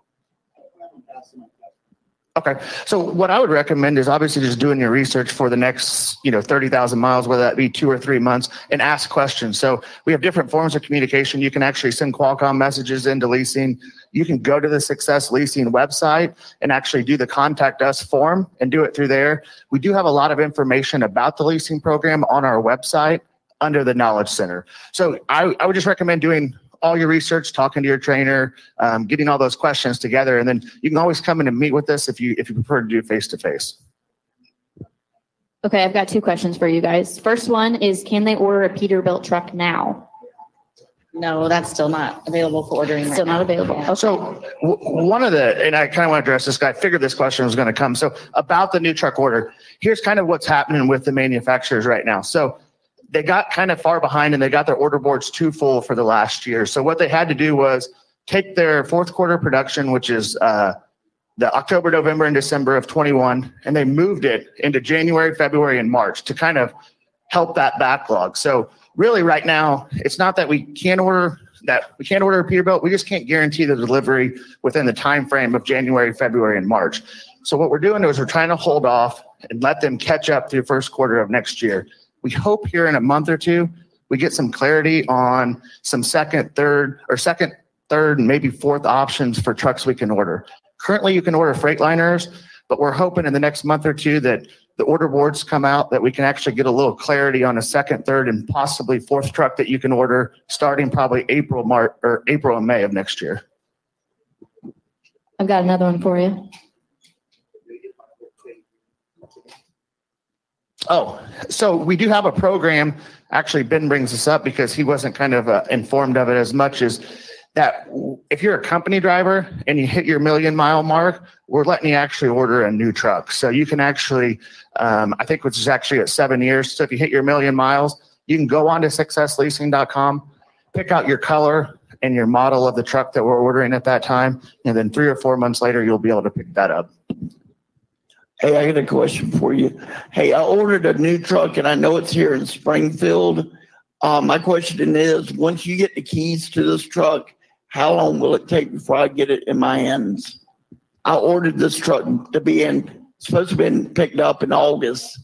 Okay. So what I would recommend is obviously just doing your research for the next, you know, 30,000 miles, whether that be two or three months and ask questions. So we have different forms of communication. You can actually send Qualcomm messages into leasing. You can go to the Success Leasing website and actually do the contact us form and do it through there. We do have a lot of information about the leasing program on our website under the Knowledge Center. So I, I would just recommend doing all your research, talking to your trainer, um, getting all those questions together, and then you can always come in and meet with us if you if you prefer to do face to face. Okay, I've got two questions for you guys. First one is can they order a Peterbilt truck now? No, that's still not available for ordering. right Still not now. available. Yeah. So w- one of the, and I kind of want to address this guy, I figured this question was going to come. So about the new truck order, here's kind of what's happening with the manufacturers right now. So they got kind of far behind and they got their order boards too full for the last year. So what they had to do was take their fourth quarter production, which is uh, the October, November, and December of 21, and they moved it into January, February, and March to kind of help that backlog. So really right now, it's not that we can't order that we can't order a Peterbilt. We just can't guarantee the delivery within the time frame of January, February, and March. So what we're doing is we're trying to hold off and let them catch up through first quarter of next year. We hope here in a month or two we get some clarity on some second, third, or second, third, and maybe fourth options for trucks we can order. Currently, you can order Freightliners, but we're hoping in the next month or two that the order boards come out that we can actually get a little clarity on a second, third, and possibly fourth truck that you can order starting probably April, March, or April and May of next year. I've got another one for you. Oh, so we do have a program. Actually, Ben brings this up because he wasn't kind of uh, informed of it as much as that. If you're a company driver and you hit your million mile mark, we're letting you actually order a new truck. So you can actually, um, I think which is actually at seven years. So if you hit your million miles, you can go on to successleasing.com, pick out your color and your model of the truck that we're ordering at that time, and then three or four months later, you'll be able to pick that up. Hey, I got a question for you. Hey, I ordered a new truck and I know it's here in Springfield. Uh, my question is, once you get the keys to this truck, how long will it take before I get it in my hands? I ordered this truck to be in, supposed to be picked up in August.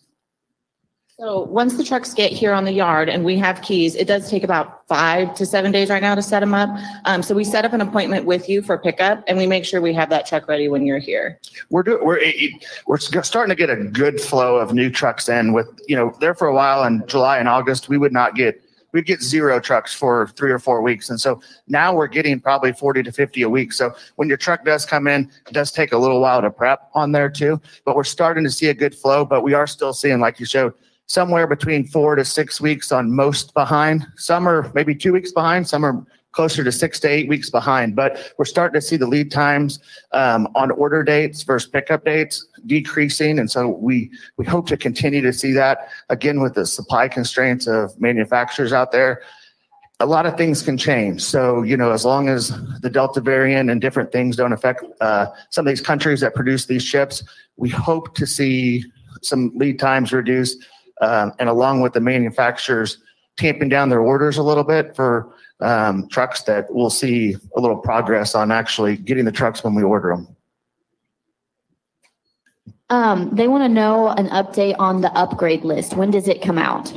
So once the trucks get here on the yard and we have keys, it does take about five to seven days right now to set them up. Um, so we set up an appointment with you for pickup and we make sure we have that truck ready when you're here. we're doing we're it- we're starting to get a good flow of new trucks in with you know there for a while in july and august we would not get we'd get zero trucks for three or four weeks and so now we're getting probably 40 to 50 a week so when your truck does come in it does take a little while to prep on there too but we're starting to see a good flow but we are still seeing like you showed somewhere between four to six weeks on most behind some are maybe two weeks behind some are closer to six to eight weeks behind but we're starting to see the lead times um, on order dates versus pickup dates decreasing. And so we, we hope to continue to see that again with the supply constraints of manufacturers out there. A lot of things can change. So, you know, as long as the Delta variant and different things don't affect uh, some of these countries that produce these chips, we hope to see some lead times reduced. Um, and along with the manufacturers tamping down their orders a little bit for um, trucks that we'll see a little progress on actually getting the trucks when we order them. Um, they want to know an update on the upgrade list. When does it come out?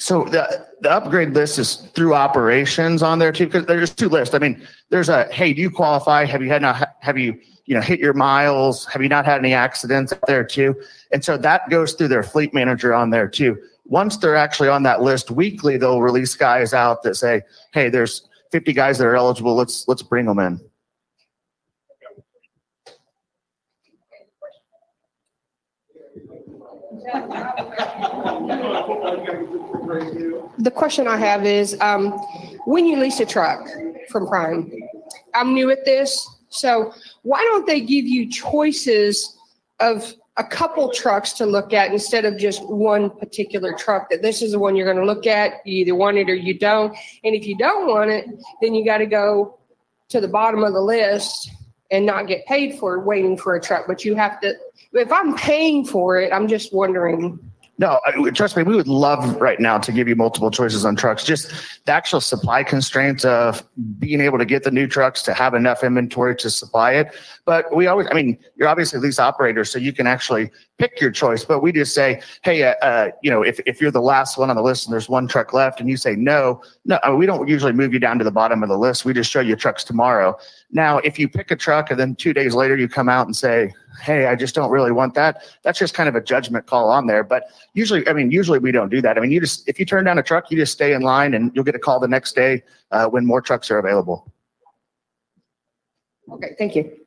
So the, the upgrade list is through operations on there too, because there's two lists. I mean, there's a, hey, do you qualify? Have you had, not, have you, you know, hit your miles? Have you not had any accidents there too? And so that goes through their fleet manager on there too. Once they're actually on that list weekly, they'll release guys out that say, hey, there's 50 guys that are eligible. Let's, let's bring them in. The question I have is, um, when you lease a truck from Prime, I'm new at this, so why don't they give you choices of a couple trucks to look at instead of just one particular truck? That this is the one you're going to look at. You either want it or you don't. And if you don't want it, then you got to go to the bottom of the list and not get paid for waiting for a truck. But you have to. If I'm paying for it, I'm just wondering. No, I- trust me, we would love right now to give you multiple choices on trucks. Just the actual supply constraints of being able to get the new trucks to have enough inventory to supply it. But we always, I mean, you're obviously lease operator, so you can actually pick your choice. But we just say, hey, uh, uh, you know, if, if you're the last one on the list and there's one truck left and you say no, no, I mean, we don't usually move you down to the bottom of the list. We just show you trucks tomorrow. Now, if you pick a truck and then two days later you come out and say, hey, I just don't really want that, that's just kind of a judgment call on there. But usually, I mean, usually we don't do that. I mean, you just, if you turn down a truck, you just stay in line and you'll get a call the next day uh, when more trucks are available. Okay, thank you.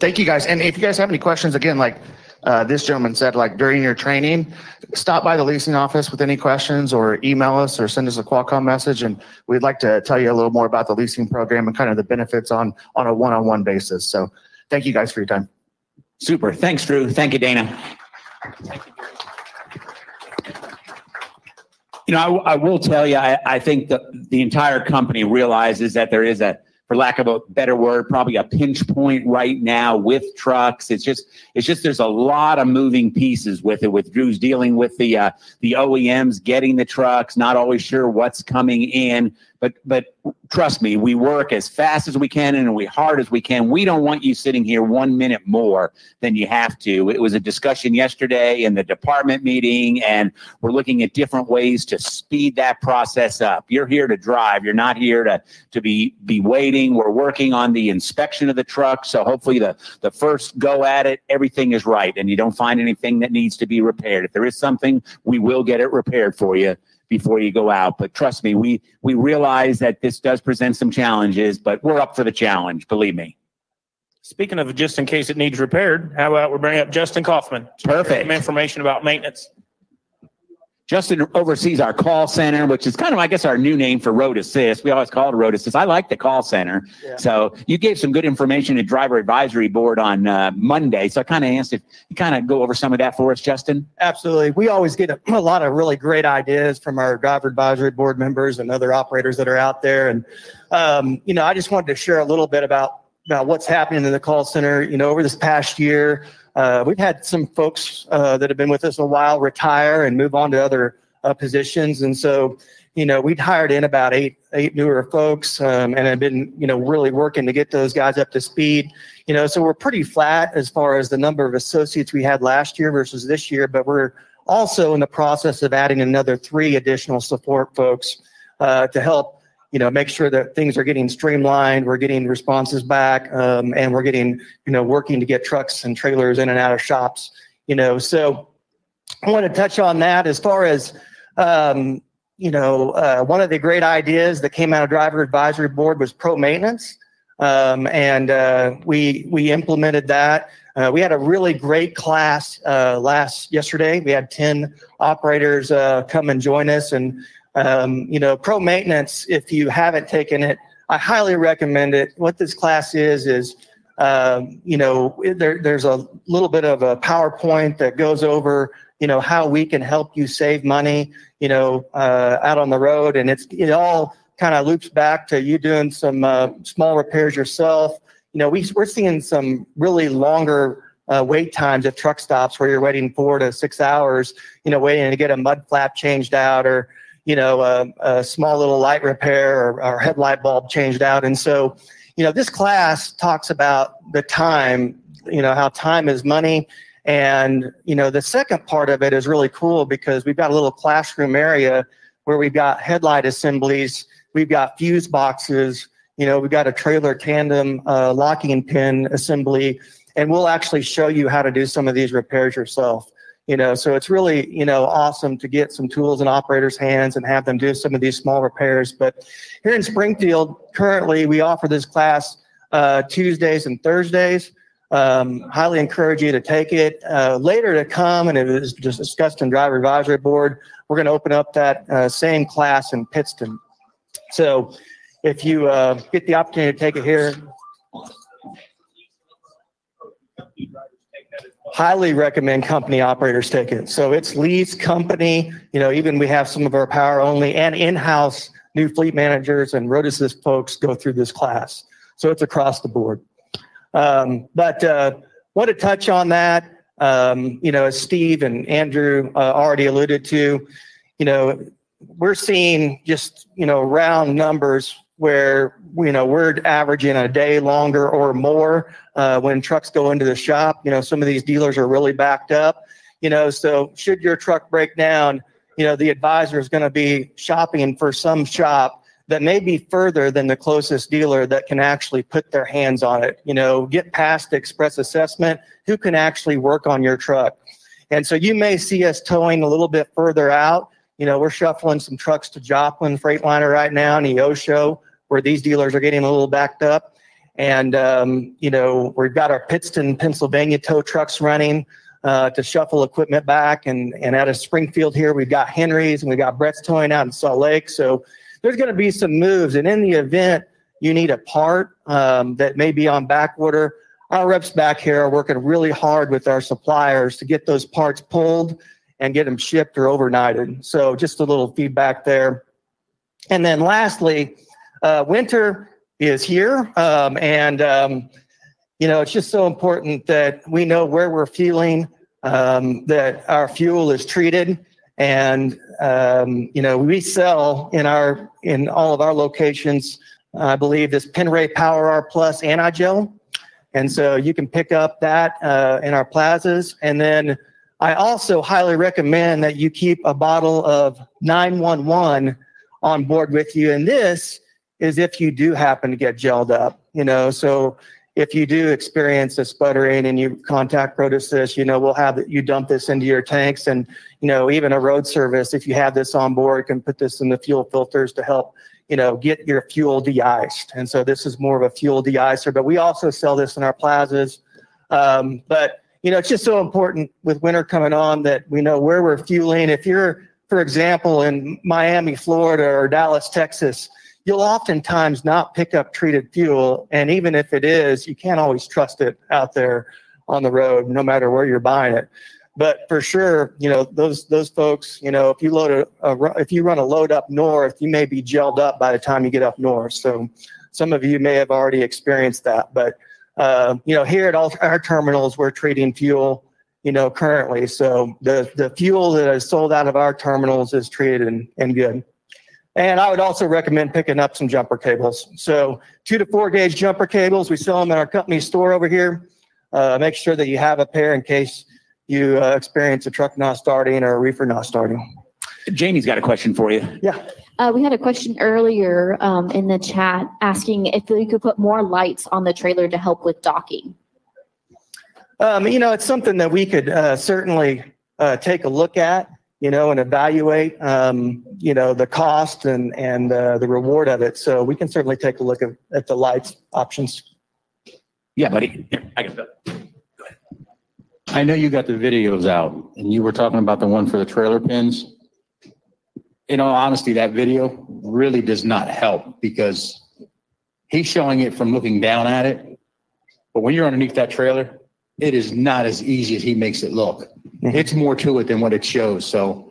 Thank you guys. And if you guys have any questions, again, like uh, this gentleman said, like during your training, stop by the leasing office with any questions or email us or send us a Qualcomm message. And we'd like to tell you a little more about the leasing program and kind of the benefits on, on a one-on-one basis. So thank you guys for your time. Super. Thanks, Drew. Thank you, Dana. thank You know, I, I will tell you, I, I think the, the entire company realizes that there is a, for lack of a better word, probably a pinch point right now with trucks. It's just, it's just, there's a lot of moving pieces with it, with Drew's dealing with the, uh, the OEMs getting the trucks, not always sure what's coming in. But, but trust me, we work as fast as we can and we hard as we can. We don't want you sitting here one minute more than you have to. It was a discussion yesterday in the department meeting, and we're looking at different ways to speed that process up. You're here to drive. You're not here to, to be, be waiting. We're working on the inspection of the truck. So hopefully the, the first go at it, everything is right and you don't find anything that needs to be repaired. If there is something, we will get it repaired for you before you go out. But trust me, we we realize that this does present some challenges, but we're up for the challenge. Believe me. Speaking of just in case it needs repaired, how about we bring up Justin Kaufman? Perfect. Some information about maintenance. Justin oversees our call center, which is kind of, I guess, our new name for Road Assist. We always call it Road Assist. I like the call center. Yeah. So you gave some good information to Driver Advisory Board on uh, Monday. So I kind of asked if you kind of go over some of that for us, Justin. Absolutely. We always get a, a lot of really great ideas from our driver advisory board members and other operators that are out there. And, um, you know, I just wanted to share a little bit about, about what's happening in the call center. You know, over this past year, uh, we've had some folks uh, that have been with us a while retire and move on to other uh, positions. And so, you know, we'd hired in about eight eight newer folks um, and have been, you know, really working to get those guys up to speed. You know, so we're pretty flat as far as the number of associates we had last year versus this year, but we're also in the process of adding another three additional support folks uh, to help, you know, make sure that things are getting streamlined, we're getting responses back, um, and we're getting, you know, working to get trucks and trailers in and out of shops. You know, so I want to touch on that as far as um, you know, uh, one of the great ideas that came out of driver advisory board was pro maintenance, um, and uh, we we implemented that. Uh, we had a really great class uh, last yesterday. We had ten operators uh, come and join us, and um, you know, pro maintenance. If you haven't taken it, I highly recommend it. What this class is is um, you know, there, there's a little bit of a PowerPoint that goes over, you know, how we can help you save money, you know, uh, out on the road. And it's, it all kind of loops back to you doing some uh, small repairs yourself. You know, we, we're seeing some really longer uh, wait times at truck stops where you're waiting four to six hours, you know, waiting to get a mud flap changed out or, you know, a, a small little light repair or, or headlight bulb changed out. And so, you know, this class talks about the time, you know, how time is money. And, you know, the second part of it is really cool because we've got a little classroom area where we've got headlight assemblies, we've got fuse boxes, you know, we've got a trailer tandem uh, locking pin assembly, and we'll actually show you how to do some of these repairs yourself. You know, so it's really, you know, awesome to get some tools in operators' hands and have them do some of these small repairs. But here in Springfield, currently we offer this class uh, Tuesdays and Thursdays. Um, highly encourage you to take it. Uh, later to come, and it just discussed in driver advisory board, we're going to open up that uh, same class in Pittston. So if you uh, get the opportunity to take it here, highly recommend company operators take it. So it's lease company, you know, even we have some of our power only and in-house new fleet managers and road assist folks go through this class. So it's across the board. Um, but uh, want to touch on that. Um, you know, as Steve and Andrew uh, already alluded to, you know, we're seeing just you know round numbers where you know we're averaging a day longer or more uh, when trucks go into the shop. You know, some of these dealers are really backed up. You know, so should your truck break down, you know, the advisor is going to be shopping for some shop that may be further than the closest dealer that can actually put their hands on it. You know, get past express assessment. Who can actually work on your truck? And so you may see us towing a little bit further out. You know, we're shuffling some trucks to Joplin Freightliner right now, Neosho, where these dealers are getting a little backed up. And, um, you know, we've got our Pittston, Pennsylvania tow trucks running uh, to shuffle equipment back. And, and out of Springfield here, we've got Henry's and we've got Brett's Towing out in Salt Lake. So there's going to be some moves. And in the event you need a part um, that may be on back order, our reps back here are working really hard with our suppliers to get those parts pulled and get them shipped or overnighted. So just a little feedback there. And then lastly, uh, winter is here. Um, and, um, you know, it's just so important that we know where we're fueling, um, that our fuel is treated. And, um, you know, we sell in our, in all of our locations, I believe this Penray Power R Plus Anti-Gel. And so you can pick up that uh, in our plazas. And then I also highly recommend that you keep a bottle of 911 on board with you. And this is if you do happen to get gelled up, you know. So if you do experience a sputtering and you contact Protosys, you know, we'll have you dump this into your tanks and, you know, even a road service, if you have this on board, can put this in the fuel filters to help you know, get your fuel de-iced. And so this is more of a fuel de-icer, but we also sell this in our plazas. Um, but, you know, it's just so important with winter coming on that we know where we're fueling. If you're, for example, in Miami, Florida or Dallas, Texas, you'll oftentimes not pick up treated fuel. And even if it is, you can't always trust it out there on the road, no matter where you're buying it but for sure, you know those those folks. You know, if you load a, a if you run a load up north, you may be gelled up by the time you get up north. So some of you may have already experienced that. But uh, you know, here at all our terminals, we're treating fuel. You know, currently, so the the fuel that is sold out of our terminals is treated and, and good. And I would also recommend picking up some jumper cables. So two to four gauge jumper cables, we sell them in our company store over here. Uh, make sure that you have a pair in case you uh, experience a truck not starting or a reefer not starting. Jamie's got a question for you. Yeah. Uh, we had a question earlier um, in the chat asking if we could put more lights on the trailer to help with docking. Um, you know, it's something that we could uh, certainly uh, take a look at, you know, and evaluate, um, you know, the cost and and uh, the reward of it. So we can certainly take a look at, at the lights options. Yeah, buddy. Here, I got that. I know you got the videos out and you were talking about the one for the trailer pins. In all honesty, that video really does not help because he's showing it from looking down at it. But when you're underneath that trailer, it is not as easy as he makes it look. Mm-hmm. It's more to it than what it shows. So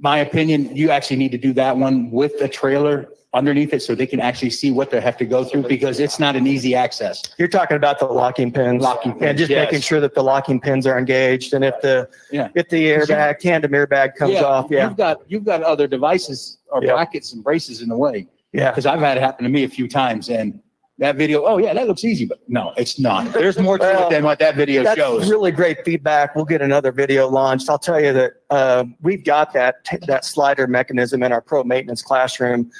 my opinion, you actually need to do that one with the trailer underneath it so they can actually see what they have to go through because it's not an easy access. You're talking about the locking pins. Locking pins, And just yes. making sure that the locking pins are engaged and if the, Yeah. if the airbag, tandem airbag comes Yeah, off, yeah. You've got, you've got other devices or Yeah. brackets and braces in the way. Yeah. Because I've had it happen to me a few times and that video, oh yeah, that looks easy, but no, it's not. There's more to Well, it than what that video That's shows. really great feedback. We'll get another video launched. I'll tell you that uh, we've got that that slider mechanism in our pro maintenance classroom.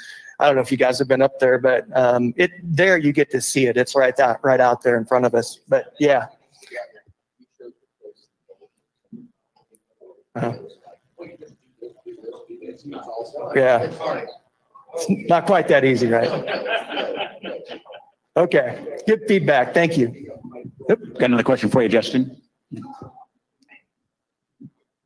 I don't know if you guys have been up there, but um, it there you get to see it. It's right out right out there in front of us. But yeah. Uh-huh. Yeah. It's [laughs] not quite that easy, right? [laughs] Okay. Good feedback. Thank you. Got another question for you, Justin.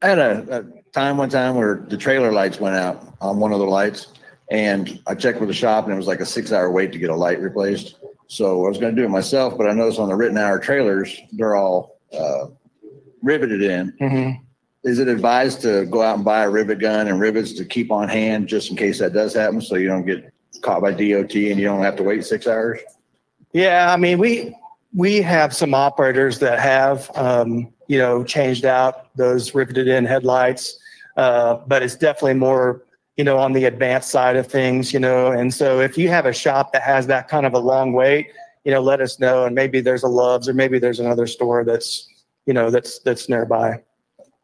I had a, a time one time where the trailer lights went out on one of the lights, and I checked with the shop, and it was like a six-hour wait to get a light replaced. So I was going to do it myself, but I noticed on the written hour trailers, they're all uh, riveted in. Is it advised to go out and buy a rivet gun and rivets to keep on hand just in case that does happen, so you don't get caught by DOT and you don't have to wait six hours? Yeah, I mean, we we have some operators that have um, you know changed out those riveted in headlights, uh, but it's definitely more you know on the advanced side of things, you know. And so if you have a shop that has that kind of a long wait, you know, let us know, and maybe there's a Love's or maybe there's another store that's you know that's that's nearby.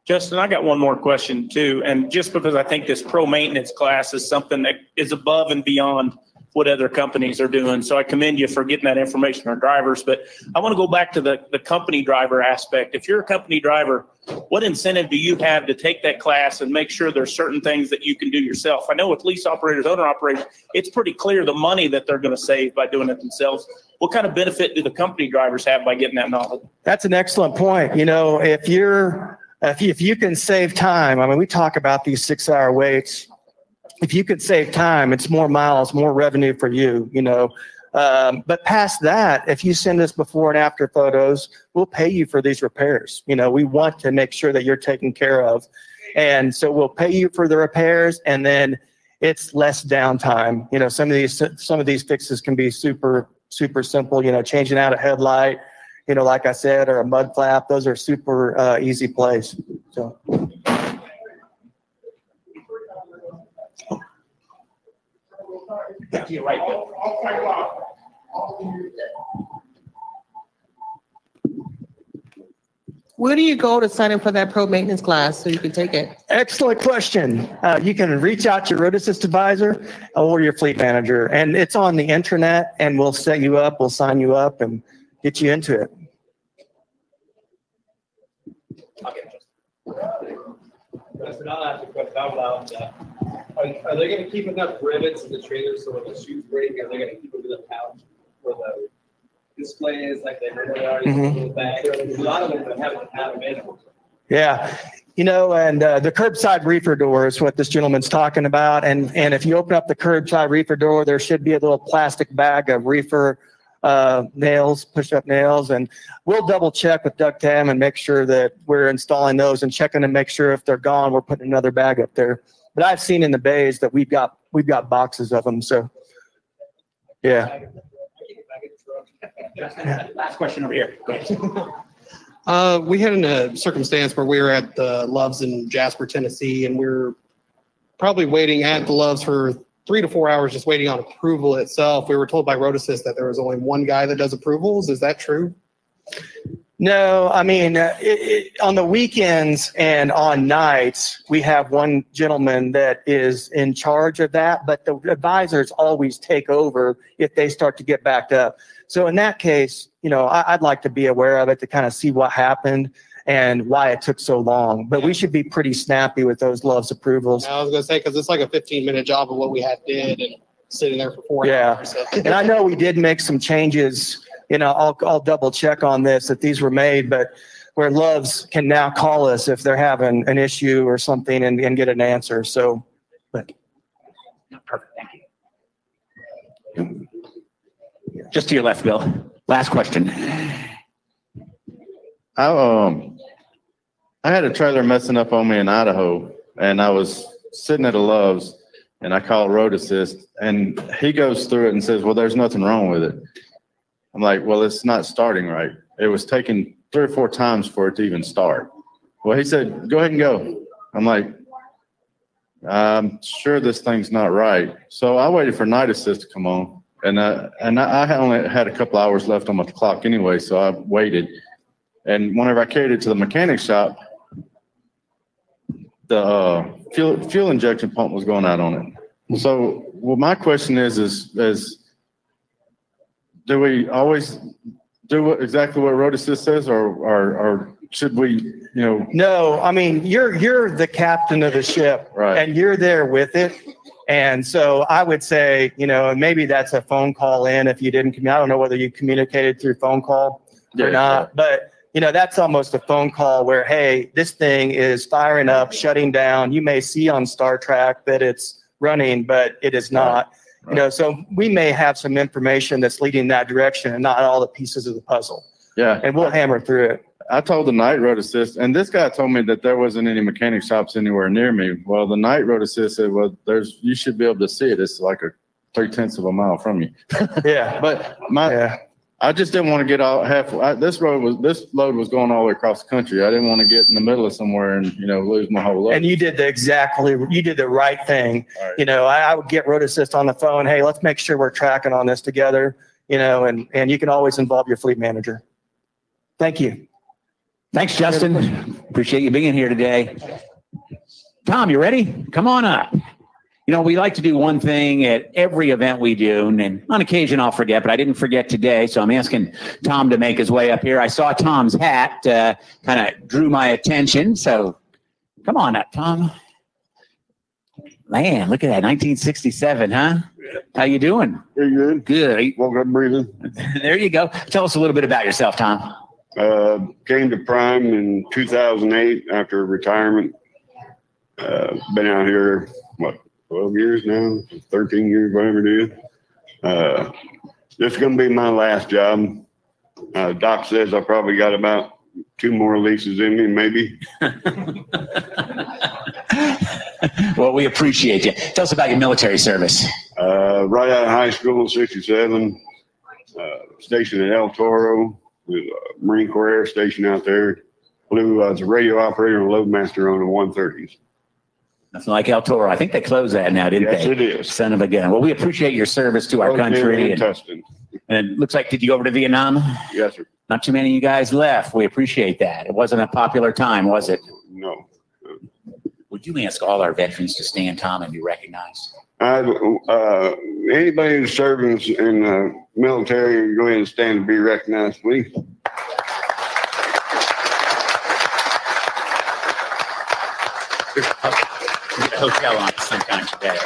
Justin, I got one more question too. And just because I think this pro maintenance class is something that is above and beyond what other companies are doing. So I commend you for getting that information our drivers. But I want to go back to the, the company driver aspect. If you're a company driver, what incentive do you have to take that class and make sure there's certain things that you can do yourself? I know with lease operators, owner operators, it's pretty clear the money that they're going to save by doing it themselves. What kind of benefit do the company drivers have by getting that knowledge? That's an excellent point. You know, if you're if you, if you can save time, I mean, we talk about these six hour waits. If you could save time, it's more miles, more revenue for you. You know, um, but past that, if you send us before and after photos, we'll pay you for these repairs. You know, we want to make sure that you're taken care of, and so we'll pay you for the repairs, and then it's less downtime. You know, some of these some of these fixes can be super super simple. You know, changing out a headlight, you know, like I said, or a mud flap. Those are super uh, easy plays. So. To your right, Bill. Where do you go to sign up for that pro maintenance class so you can take it? Excellent question. Uh, you can reach out to your road assist advisor or your fleet manager, and it's on the internet, and we'll set you up, we'll sign you up, and get you into it. Justin, I'll ask a question out loud. Uh, Are, are they gonna keep enough rivets in the trailers so when the shoes break, are they gonna keep them in the pouch where the display is like they normally are? you Mhm. put it back? There's A lot of them that haven't have them in. Yeah. You know, and uh, the curbside reefer door is what this gentleman's talking about. And and if you open up the curbside reefer door, there should be a little plastic bag of reefer uh, nails, push-up nails, and we'll double check with Duck Tam and make sure that we're installing those and checking to make sure if they're gone, we're putting another bag up there. But I've seen in the bays that we've got we've got boxes of them. So, yeah. [laughs] Last question over here. [laughs] Uh, we had a circumstance where we were at the Loves in Jasper, Tennessee, and we were probably waiting at the Loves for three to four hours, just waiting on approval itself. We were told by Road Assist that there was only one guy that does approvals. Is that true? No, I mean, uh, it, it, on the weekends and on nights, we have one gentleman that is in charge of that, but the advisors always take over if they start to get backed up. So in that case, you know, I, I'd like to be aware of it to kind of see what happened and why it took so long. But we should be pretty snappy with those loves approvals. I was going to say, because it's like a 15 minute job of what we had did and sitting there for four Yeah. hours. So. And I know we did make some changes, you know, I'll, I'll double check on this, that these were made, but where Loves can now call us if they're having an issue or something and, and get an answer. So, but Perfect, thank you. Mm. Just to your left, Bill. Last question. I um I had a trailer messing up on me in Idaho and I was sitting at a Love's and I called Road Assist and he goes through it and says, Well, there's nothing wrong with it. I'm like, Well, it's not starting right. It was taking three or four times for it to even start. Well, he said, Go ahead and go. I'm like, I'm sure this thing's not right. So I waited for night assist to come on. And uh, and I I only had a couple hours left on my clock anyway, so I waited. And whenever I carried it to the mechanic shop, the uh, fuel fuel injection pump was going out on it. So, well, my question is, is, is do we always do what, exactly what Road Assist says, or, or, or should we, you know? no, I mean, you're, you're the captain of the ship right. and you're there with it. And so I would say, you know, maybe that's a phone call in if you didn't, I don't know whether you communicated through phone call Yeah, or not, but you know, that's almost a phone call where, hey, this thing is firing up, shutting down. You may see on Star Trek that it's running, but it is not. You know, so we may have some information that's leading that direction and not all the pieces of the puzzle. Yeah. And we'll hammer through it. I told the night road assist, and this guy told me that there wasn't any mechanic shops anywhere near me. Well, the night road assist said, "Well, there's you should be able to see it. It's like a three tenths of a mile from you." yeah, [laughs] but my, I just didn't want to get all half. I, this road was this load was going all the way across the country. I didn't want to get in the middle of somewhere and you know lose my whole load. And you did the exactly, you did the right thing. You know, I, I would get Road Assist on the phone. Hey, let's make sure we're tracking on this together. You know, and and you can always involve your fleet manager. Thank you. Thanks, Justin. Appreciate you being here today. Tom, you ready? Come on up. You know, we like to do one thing at every event we do, and on occasion I'll forget, but I didn't forget today, so I'm asking Tom to make his way up here. I saw Tom's hat, uh, kind of drew my attention, so come on up, Tom. Man, look at that, 1967, huh? How you doing? Pretty good. Good. Woke up breathing. [laughs] there you go. Tell us a little bit about yourself, Tom. Uh, came to Prime in 2008 after retirement. Uh, been out here, what, 12 years now, 13 years, whatever it is. Uh, this is going to be my last job. Uh, Doc says I probably got about two more leases in me, maybe. [laughs] well, we appreciate you. Tell us about your military service. Uh, right out of high school, 67, uh, stationed at El Toro, with a Marine Corps Air Station out there. Flew as a radio operator and loadmaster on the 130s. Nothing like El Toro. I think they closed that now, didn't Yes, they? it is. Son of a gun. Well, we appreciate your service to our Okay, country. And, and it looks like, did you go over to Vietnam? Yes, sir. Not too many of you guys left. We appreciate that. It wasn't a popular time, was it? No. Would you ask all our veterans to stand, Tom, and be recognized? I, uh, anybody who's serving in the military, go ahead and stand and be recognized, please. Get hotel on sometime today.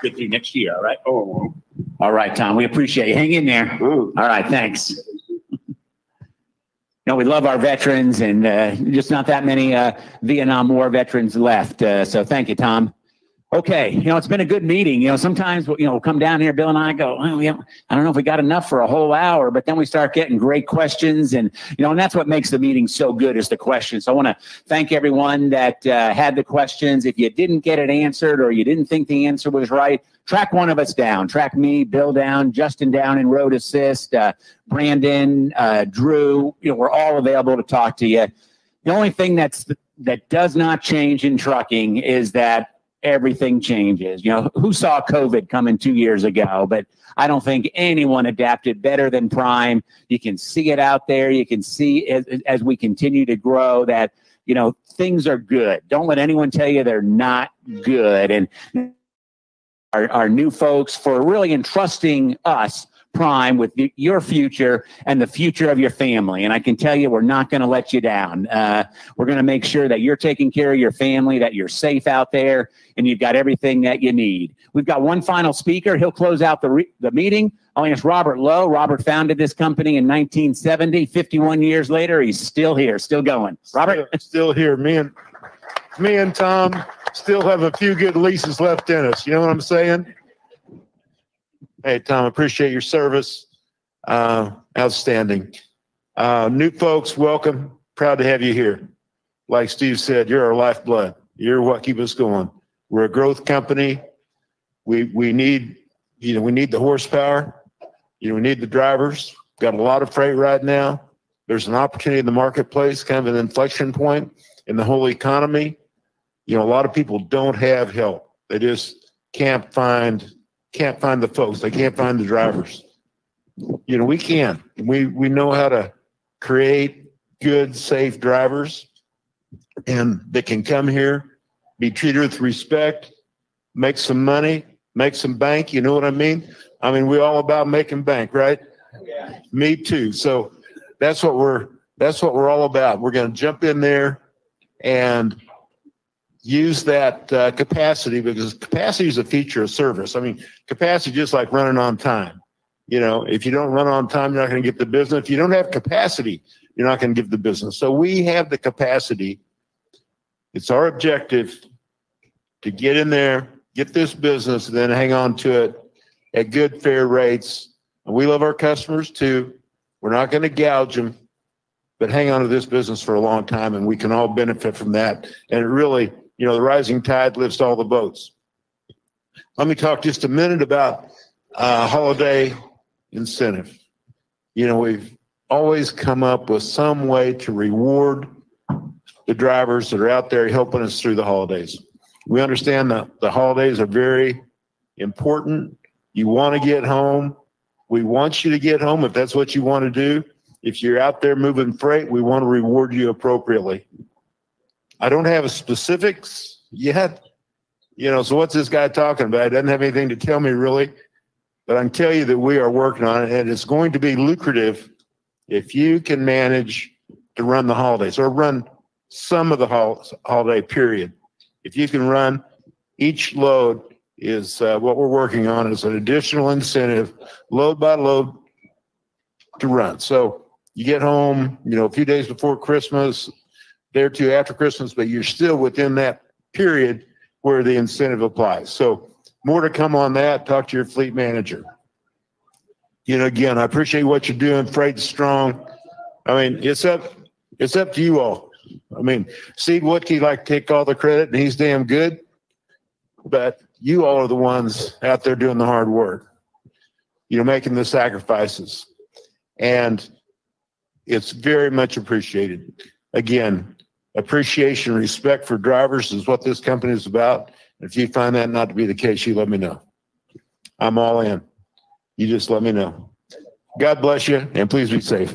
Good through next year, all right? Oh. All right, Tom. We appreciate you. Hang in there. All right, thanks. You know, we love our veterans and uh, just not that many uh, Vietnam War veterans left. Uh, so thank you, Tom. Okay, you know, it's been a good meeting. You know, sometimes, you know, we'll come down here, Bill and I go, oh, we I don't know if we got enough for a whole hour, but then we start getting great questions. And, you know, and that's what makes the meeting so good is the questions. So I want to thank everyone that uh, had the questions. If you didn't get it answered or you didn't think the answer was right, track one of us down. Track me, Bill down, Justin down in Road Assist, uh, Brandon, uh, Drew. You know, we're all available to talk to you. The only thing that's that does not change in trucking is that everything changes. You know, who saw COVID coming two years ago? But I don't think anyone adapted better than Prime. You can see it out there. You can see as, as we continue to grow that, you know, things are good. Don't let anyone tell you they're not good. And our, our new folks for really entrusting us prime with your future and the future of your family. And i can tell you we're not going to let you down. Uh, we're going to make sure that you're taking care of your family that you're safe out there and you've got everything that you need. We've got one final speaker. He'll close out the, re- the meeting. I'll ask robert Low. Robert founded this company in 1970 51 years later he's still here still going. Robert? [laughs] Still here. Me and me and Tom still have a few good leases left in us. You know what I'm saying? Hey, Tom, appreciate your service. Uh, outstanding. Uh, new folks, welcome. Proud to have you here. Like Steve said, you're our lifeblood. You're what keeps us going. We're a growth company. We we need you know we need the horsepower. You know we need the drivers. Got a lot of freight right now. There's an opportunity in the marketplace, kind of an inflection point in the whole economy. You know, a lot of people don't have help. They just can't find can't find the folks. They can't find the drivers. You know, we can. We we know how to create good, safe drivers, and they can come here, be treated with respect, make some money, make some bank. You know what I mean? I mean, we're all about making bank, right? Yeah. Me too. So that's what we're that's what we're all about. We're going to jump in there and use that uh, capacity because capacity is a feature of service. I mean, capacity is just like running on time. You know, if you don't run on time, you're not going to get the business. If you don't have capacity, you're not going to give the business. So we have the capacity. It's our objective to get in there, get this business, and then hang on to it at good, fair rates. And we love our customers too. We're not going to gouge them, but hang on to this business for a long time, and we can all benefit from that. And it really, you know, the rising tide lifts all the boats. Let me talk just a minute about uh, holiday incentive. You know, we've always come up with some way to reward the drivers that are out there helping us through the holidays. We understand that the holidays are very important. You want to get home. We want you to get home if that's what you want to do. If you're out there moving freight, we want to reward you appropriately. I don't have specifics yet, You know, so what's this guy talking about? He doesn't have anything to tell me really, but I can tell you that we are working on it and it's going to be lucrative if you can manage to run the holidays or run some of the hol- holiday period. If you can run each load is uh, what we're working on is an additional incentive, load by load to run. So you get home, you know, a few days before Christmas, or two after Christmas, but you're still within that period where the incentive applies. So more to come on that. Talk to your fleet manager. You know, again, I appreciate what you're doing. Freight's strong. I mean, it's up, it's up to you all. I mean, Steve Woodkey like to take all the credit and he's damn good, but you all are the ones out there doing the hard work. You know, making the sacrifices. And it's very much appreciated. Again, appreciation, respect for drivers is what this company is about. If you find that not to be the case, you let me know. I'm all in. You just let me know. God bless you and please be safe.